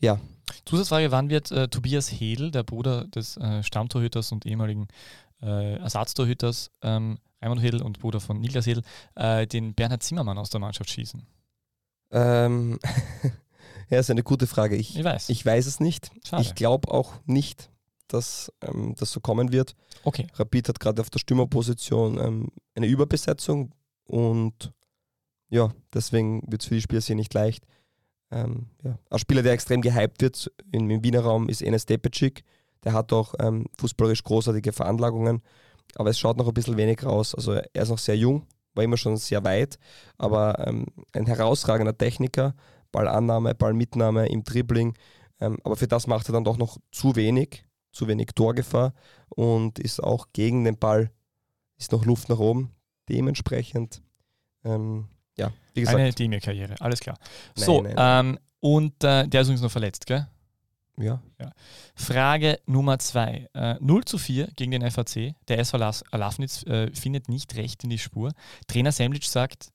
ja, Zusatzfrage, wann wird äh, Tobias Hedl, der Bruder des äh, Stammtorhüters und ehemaligen äh, Ersatztorhüters, ähm, Raimund Hedl und Bruder von Niklas Hedl, äh, den Bernhard Zimmermann aus der Mannschaft schießen? ähm, (laughs) ja, ist eine gute Frage. Ich, Ich weiß. ich weiß es nicht. Schade. Ich glaube auch nicht, dass ähm, das so kommen wird. okay. Rapid hat gerade auf der Stürmerposition ähm, eine Überbesetzung und ja, deswegen wird es für die Spieler hier nicht leicht. Ähm, ja. Ein Spieler, der extrem gehypt wird im, im Wiener Raum, ist Enes Depecic. Der hat auch ähm, fußballerisch großartige Veranlagungen, aber es schaut noch ein bisschen wenig raus. Also er ist noch sehr jung, war immer schon sehr weit, aber ähm, ein herausragender Techniker, Ballannahme, Ballmitnahme im Dribbling. Ähm, aber für das macht er dann doch noch zu wenig, zu wenig Torgefahr und ist auch gegen den Ball, ist noch Luft nach oben. Dementsprechend, ähm, ja, wie gesagt, Eine Demir-Karriere, alles klar. Nein, so, nein. Ähm, und äh, der ist übrigens noch verletzt, gell? ja, Frage Nummer zwei. Äh, 0 zu 4 gegen den FAC. Der SV Lafnitz äh, findet nicht recht in die Spur. Trainer Semlic sagt,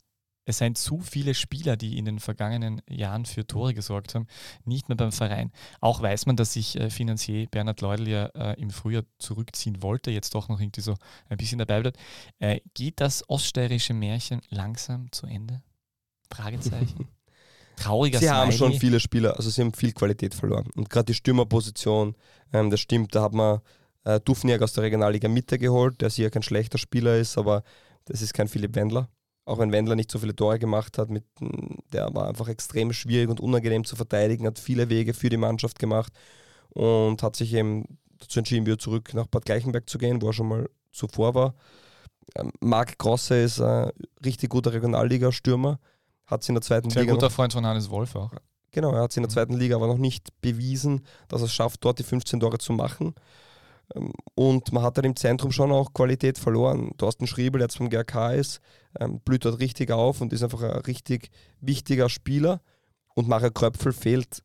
es seien zu viele Spieler, die in den vergangenen Jahren für Tore gesorgt haben, nicht mehr beim Verein. Auch weiß man, dass sich äh, Finanzier Bernhard Leudl ja äh, im Frühjahr zurückziehen wollte, jetzt doch noch irgendwie so ein bisschen dabei bleibt. Äh, geht das oststeirische Märchen langsam zu Ende? Fragezeichen. (laughs) Trauriger sie haben schon Smiley. viele Spieler, also sie haben viel Qualität verloren. Und gerade die Stürmerposition, ähm, das stimmt, da hat man äh, Dufniak aus der Regionalliga Mitte geholt, der sicher kein schlechter Spieler ist, aber das ist kein Philipp Wendler. Auch wenn Wendler nicht so viele Tore gemacht hat, mit, der war einfach extrem schwierig und unangenehm zu verteidigen, hat viele Wege für die Mannschaft gemacht und hat sich eben dazu entschieden, wieder zurück nach Bad Gleichenberg zu gehen, wo er schon mal zuvor war. Ähm, Marc Grosse ist ein richtig guter Regionalliga-Stürmer, hat es in der zweiten Sehr Liga noch guter Freund von Hannes Wolf auch. Genau, er hat es in der zweiten Liga aber noch nicht bewiesen, dass er es schafft, dort die 15 Tore zu machen. Ähm, und man hat dann im Zentrum schon auch Qualität verloren. Thorsten Schriebel, der jetzt vom GRK ist, ähm, blüht dort richtig auf und ist einfach ein richtig wichtiger Spieler. Und Mario Kröpfel fehlt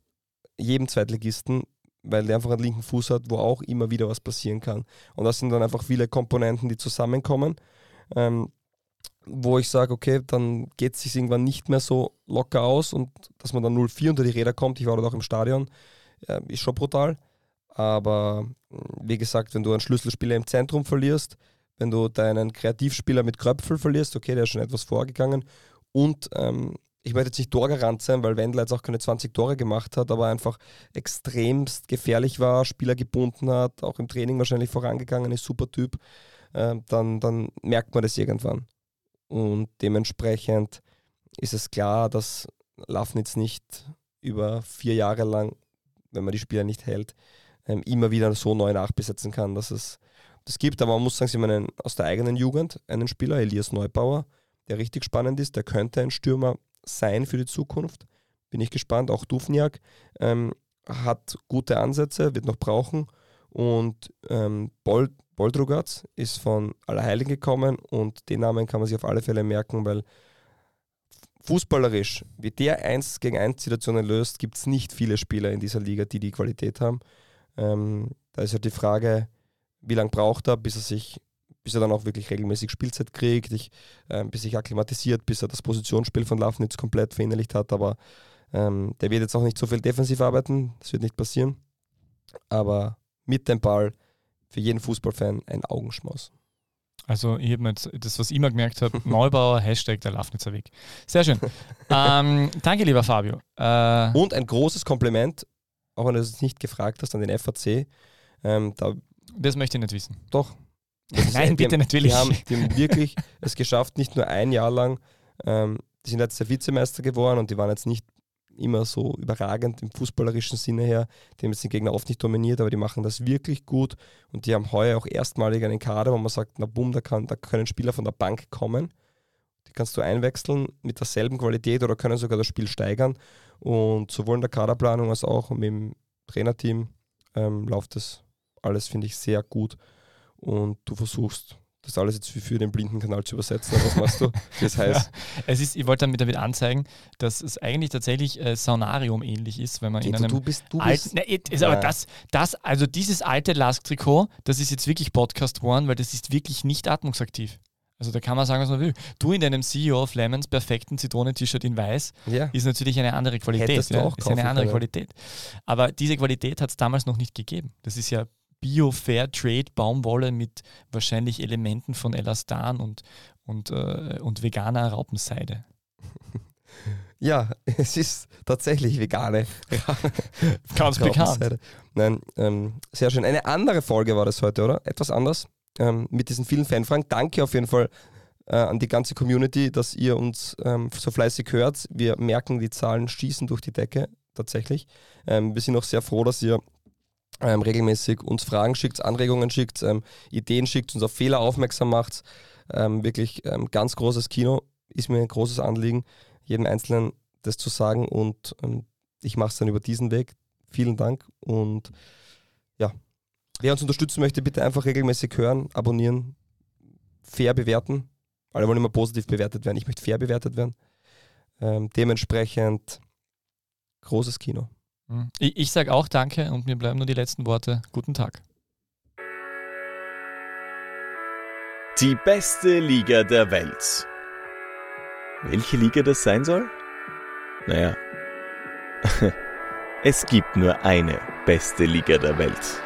jedem Zweitligisten, weil der einfach einen linken Fuß hat, wo auch immer wieder was passieren kann. Und das sind dann einfach viele Komponenten, die zusammenkommen, ähm, wo ich sage, okay, dann geht es sich irgendwann nicht mehr so locker aus und dass man dann 0-4 unter die Räder kommt, ich war dort auch im Stadion, äh, ist schon brutal. Aber wie gesagt, wenn du einen Schlüsselspieler im Zentrum verlierst, wenn du deinen Kreativspieler mit Kröpfel verlierst, okay, der ist schon etwas vorgegangen. Und ähm, ich möchte jetzt nicht Torgarant sein, weil Wendler jetzt auch keine 20 Tore gemacht hat, aber einfach extremst gefährlich war, Spieler gebunden hat, auch im Training wahrscheinlich vorangegangen ist, super Typ, äh, dann, dann merkt man das irgendwann. Und dementsprechend ist es klar, dass Lafnitz nicht über vier Jahre lang, wenn man die Spieler nicht hält, ähm, immer wieder so neu nachbesetzen kann, dass es das gibt. Aber man muss sagen, sie haben einen, aus der eigenen Jugend einen Spieler, Elias Neubauer, der richtig spannend ist. Der könnte ein Stürmer sein für die Zukunft. Bin ich gespannt. Auch Dufniak ähm, hat gute Ansätze, wird noch brauchen. Und ähm, Bold, Boldrugatz ist von Allerheiligen gekommen und den Namen kann man sich auf alle Fälle merken, weil fußballerisch, wie der 1 gegen 1 Situationen löst, gibt es nicht viele Spieler in dieser Liga, die die Qualität haben. Ähm, da ist halt die Frage, wie lange braucht er, bis er sich, bis er dann auch wirklich regelmäßig Spielzeit kriegt, ich, äh, bis sich akklimatisiert, bis er das Positionsspiel von Lafnitz komplett verinnerlicht hat. Aber ähm, der wird jetzt auch nicht so viel defensiv arbeiten, das wird nicht passieren. Aber mit dem Ball für jeden Fußballfan ein Augenschmaus. Also ich habe jetzt das, was ich immer gemerkt habe, (laughs) Neubauer, Hashtag der Lafnitzer Weg. Sehr schön. (laughs) ähm, danke, lieber Fabio. Äh, Und ein großes Kompliment auch wenn du es nicht gefragt hast, an den FAC. Ähm, da, das möchte ich nicht wissen. Doch. (laughs) Nein, ist, bitte die, natürlich. Die haben, die haben wirklich es geschafft, nicht nur ein Jahr lang, ähm, die sind jetzt der Vizemeister geworden und die waren jetzt nicht immer so überragend im fußballerischen Sinne her. Die haben jetzt den Gegner oft nicht dominiert, aber die machen das wirklich gut und die haben heuer auch erstmalig einen Kader, wo man sagt, na bumm, da, kann, da können Spieler von der Bank kommen. Die kannst du einwechseln mit derselben Qualität oder können sogar das Spiel steigern. Und sowohl in der Kaderplanung als auch mit dem Trainerteam ähm, läuft das alles, finde ich, sehr gut. Und du versuchst das alles jetzt für den blinden Kanal zu übersetzen. was machst du? (laughs) Das heißt. Ja, es ist, ich wollte damit, damit anzeigen, dass es eigentlich tatsächlich äh, Saunarium ähnlich ist, wenn man Geht in einem du bist, du alten. Ne, ist ja. aber das, das, also dieses alte Lask-Trikot, das ist jetzt wirklich Podcast One, weil das ist wirklich nicht atmungsaktiv. Also da kann man sagen, was man will. Du in deinem CEO of Lemons perfekten Zitronent-Shirt in weiß ja. ist natürlich eine andere Qualität. Hättest ja? auch ist eine andere können. Qualität. Aber diese Qualität hat es damals noch nicht gegeben. Das ist ja Bio Fair Trade Baumwolle mit wahrscheinlich Elementen von Elastan und, und, äh, und veganer Raupenseide. (laughs) Ja, es ist tatsächlich vegane. Ganz bekannt. Nein, ähm, sehr schön. Eine andere Folge war das heute, oder? Etwas anders ähm, mit diesen vielen Fanfragen. Danke auf jeden Fall äh, an die ganze Community, dass ihr uns ähm, so fleißig hört. Wir merken, die Zahlen schießen durch die Decke tatsächlich. Ähm, wir sind auch sehr froh, dass ihr ähm, regelmäßig uns Fragen schickt, Anregungen schickt, ähm, Ideen schickt, uns auf Fehler aufmerksam macht. Ähm, wirklich ganz großes Kino ist mir ein großes Anliegen, jedem Einzelnen das zu sagen und ich mache es dann über diesen Weg. Vielen Dank und Wer uns unterstützen möchte, bitte einfach regelmäßig hören, abonnieren, fair bewerten. Alle wollen immer positiv bewertet werden. Ich möchte fair bewertet werden. Ähm, dementsprechend großes Kino. Mhm. Ich, ich sage auch Danke und mir bleiben nur die letzten Worte. Guten Tag. Die beste Liga der Welt. Welche Liga das sein soll? Naja, (laughs) es gibt nur eine beste Liga der Welt.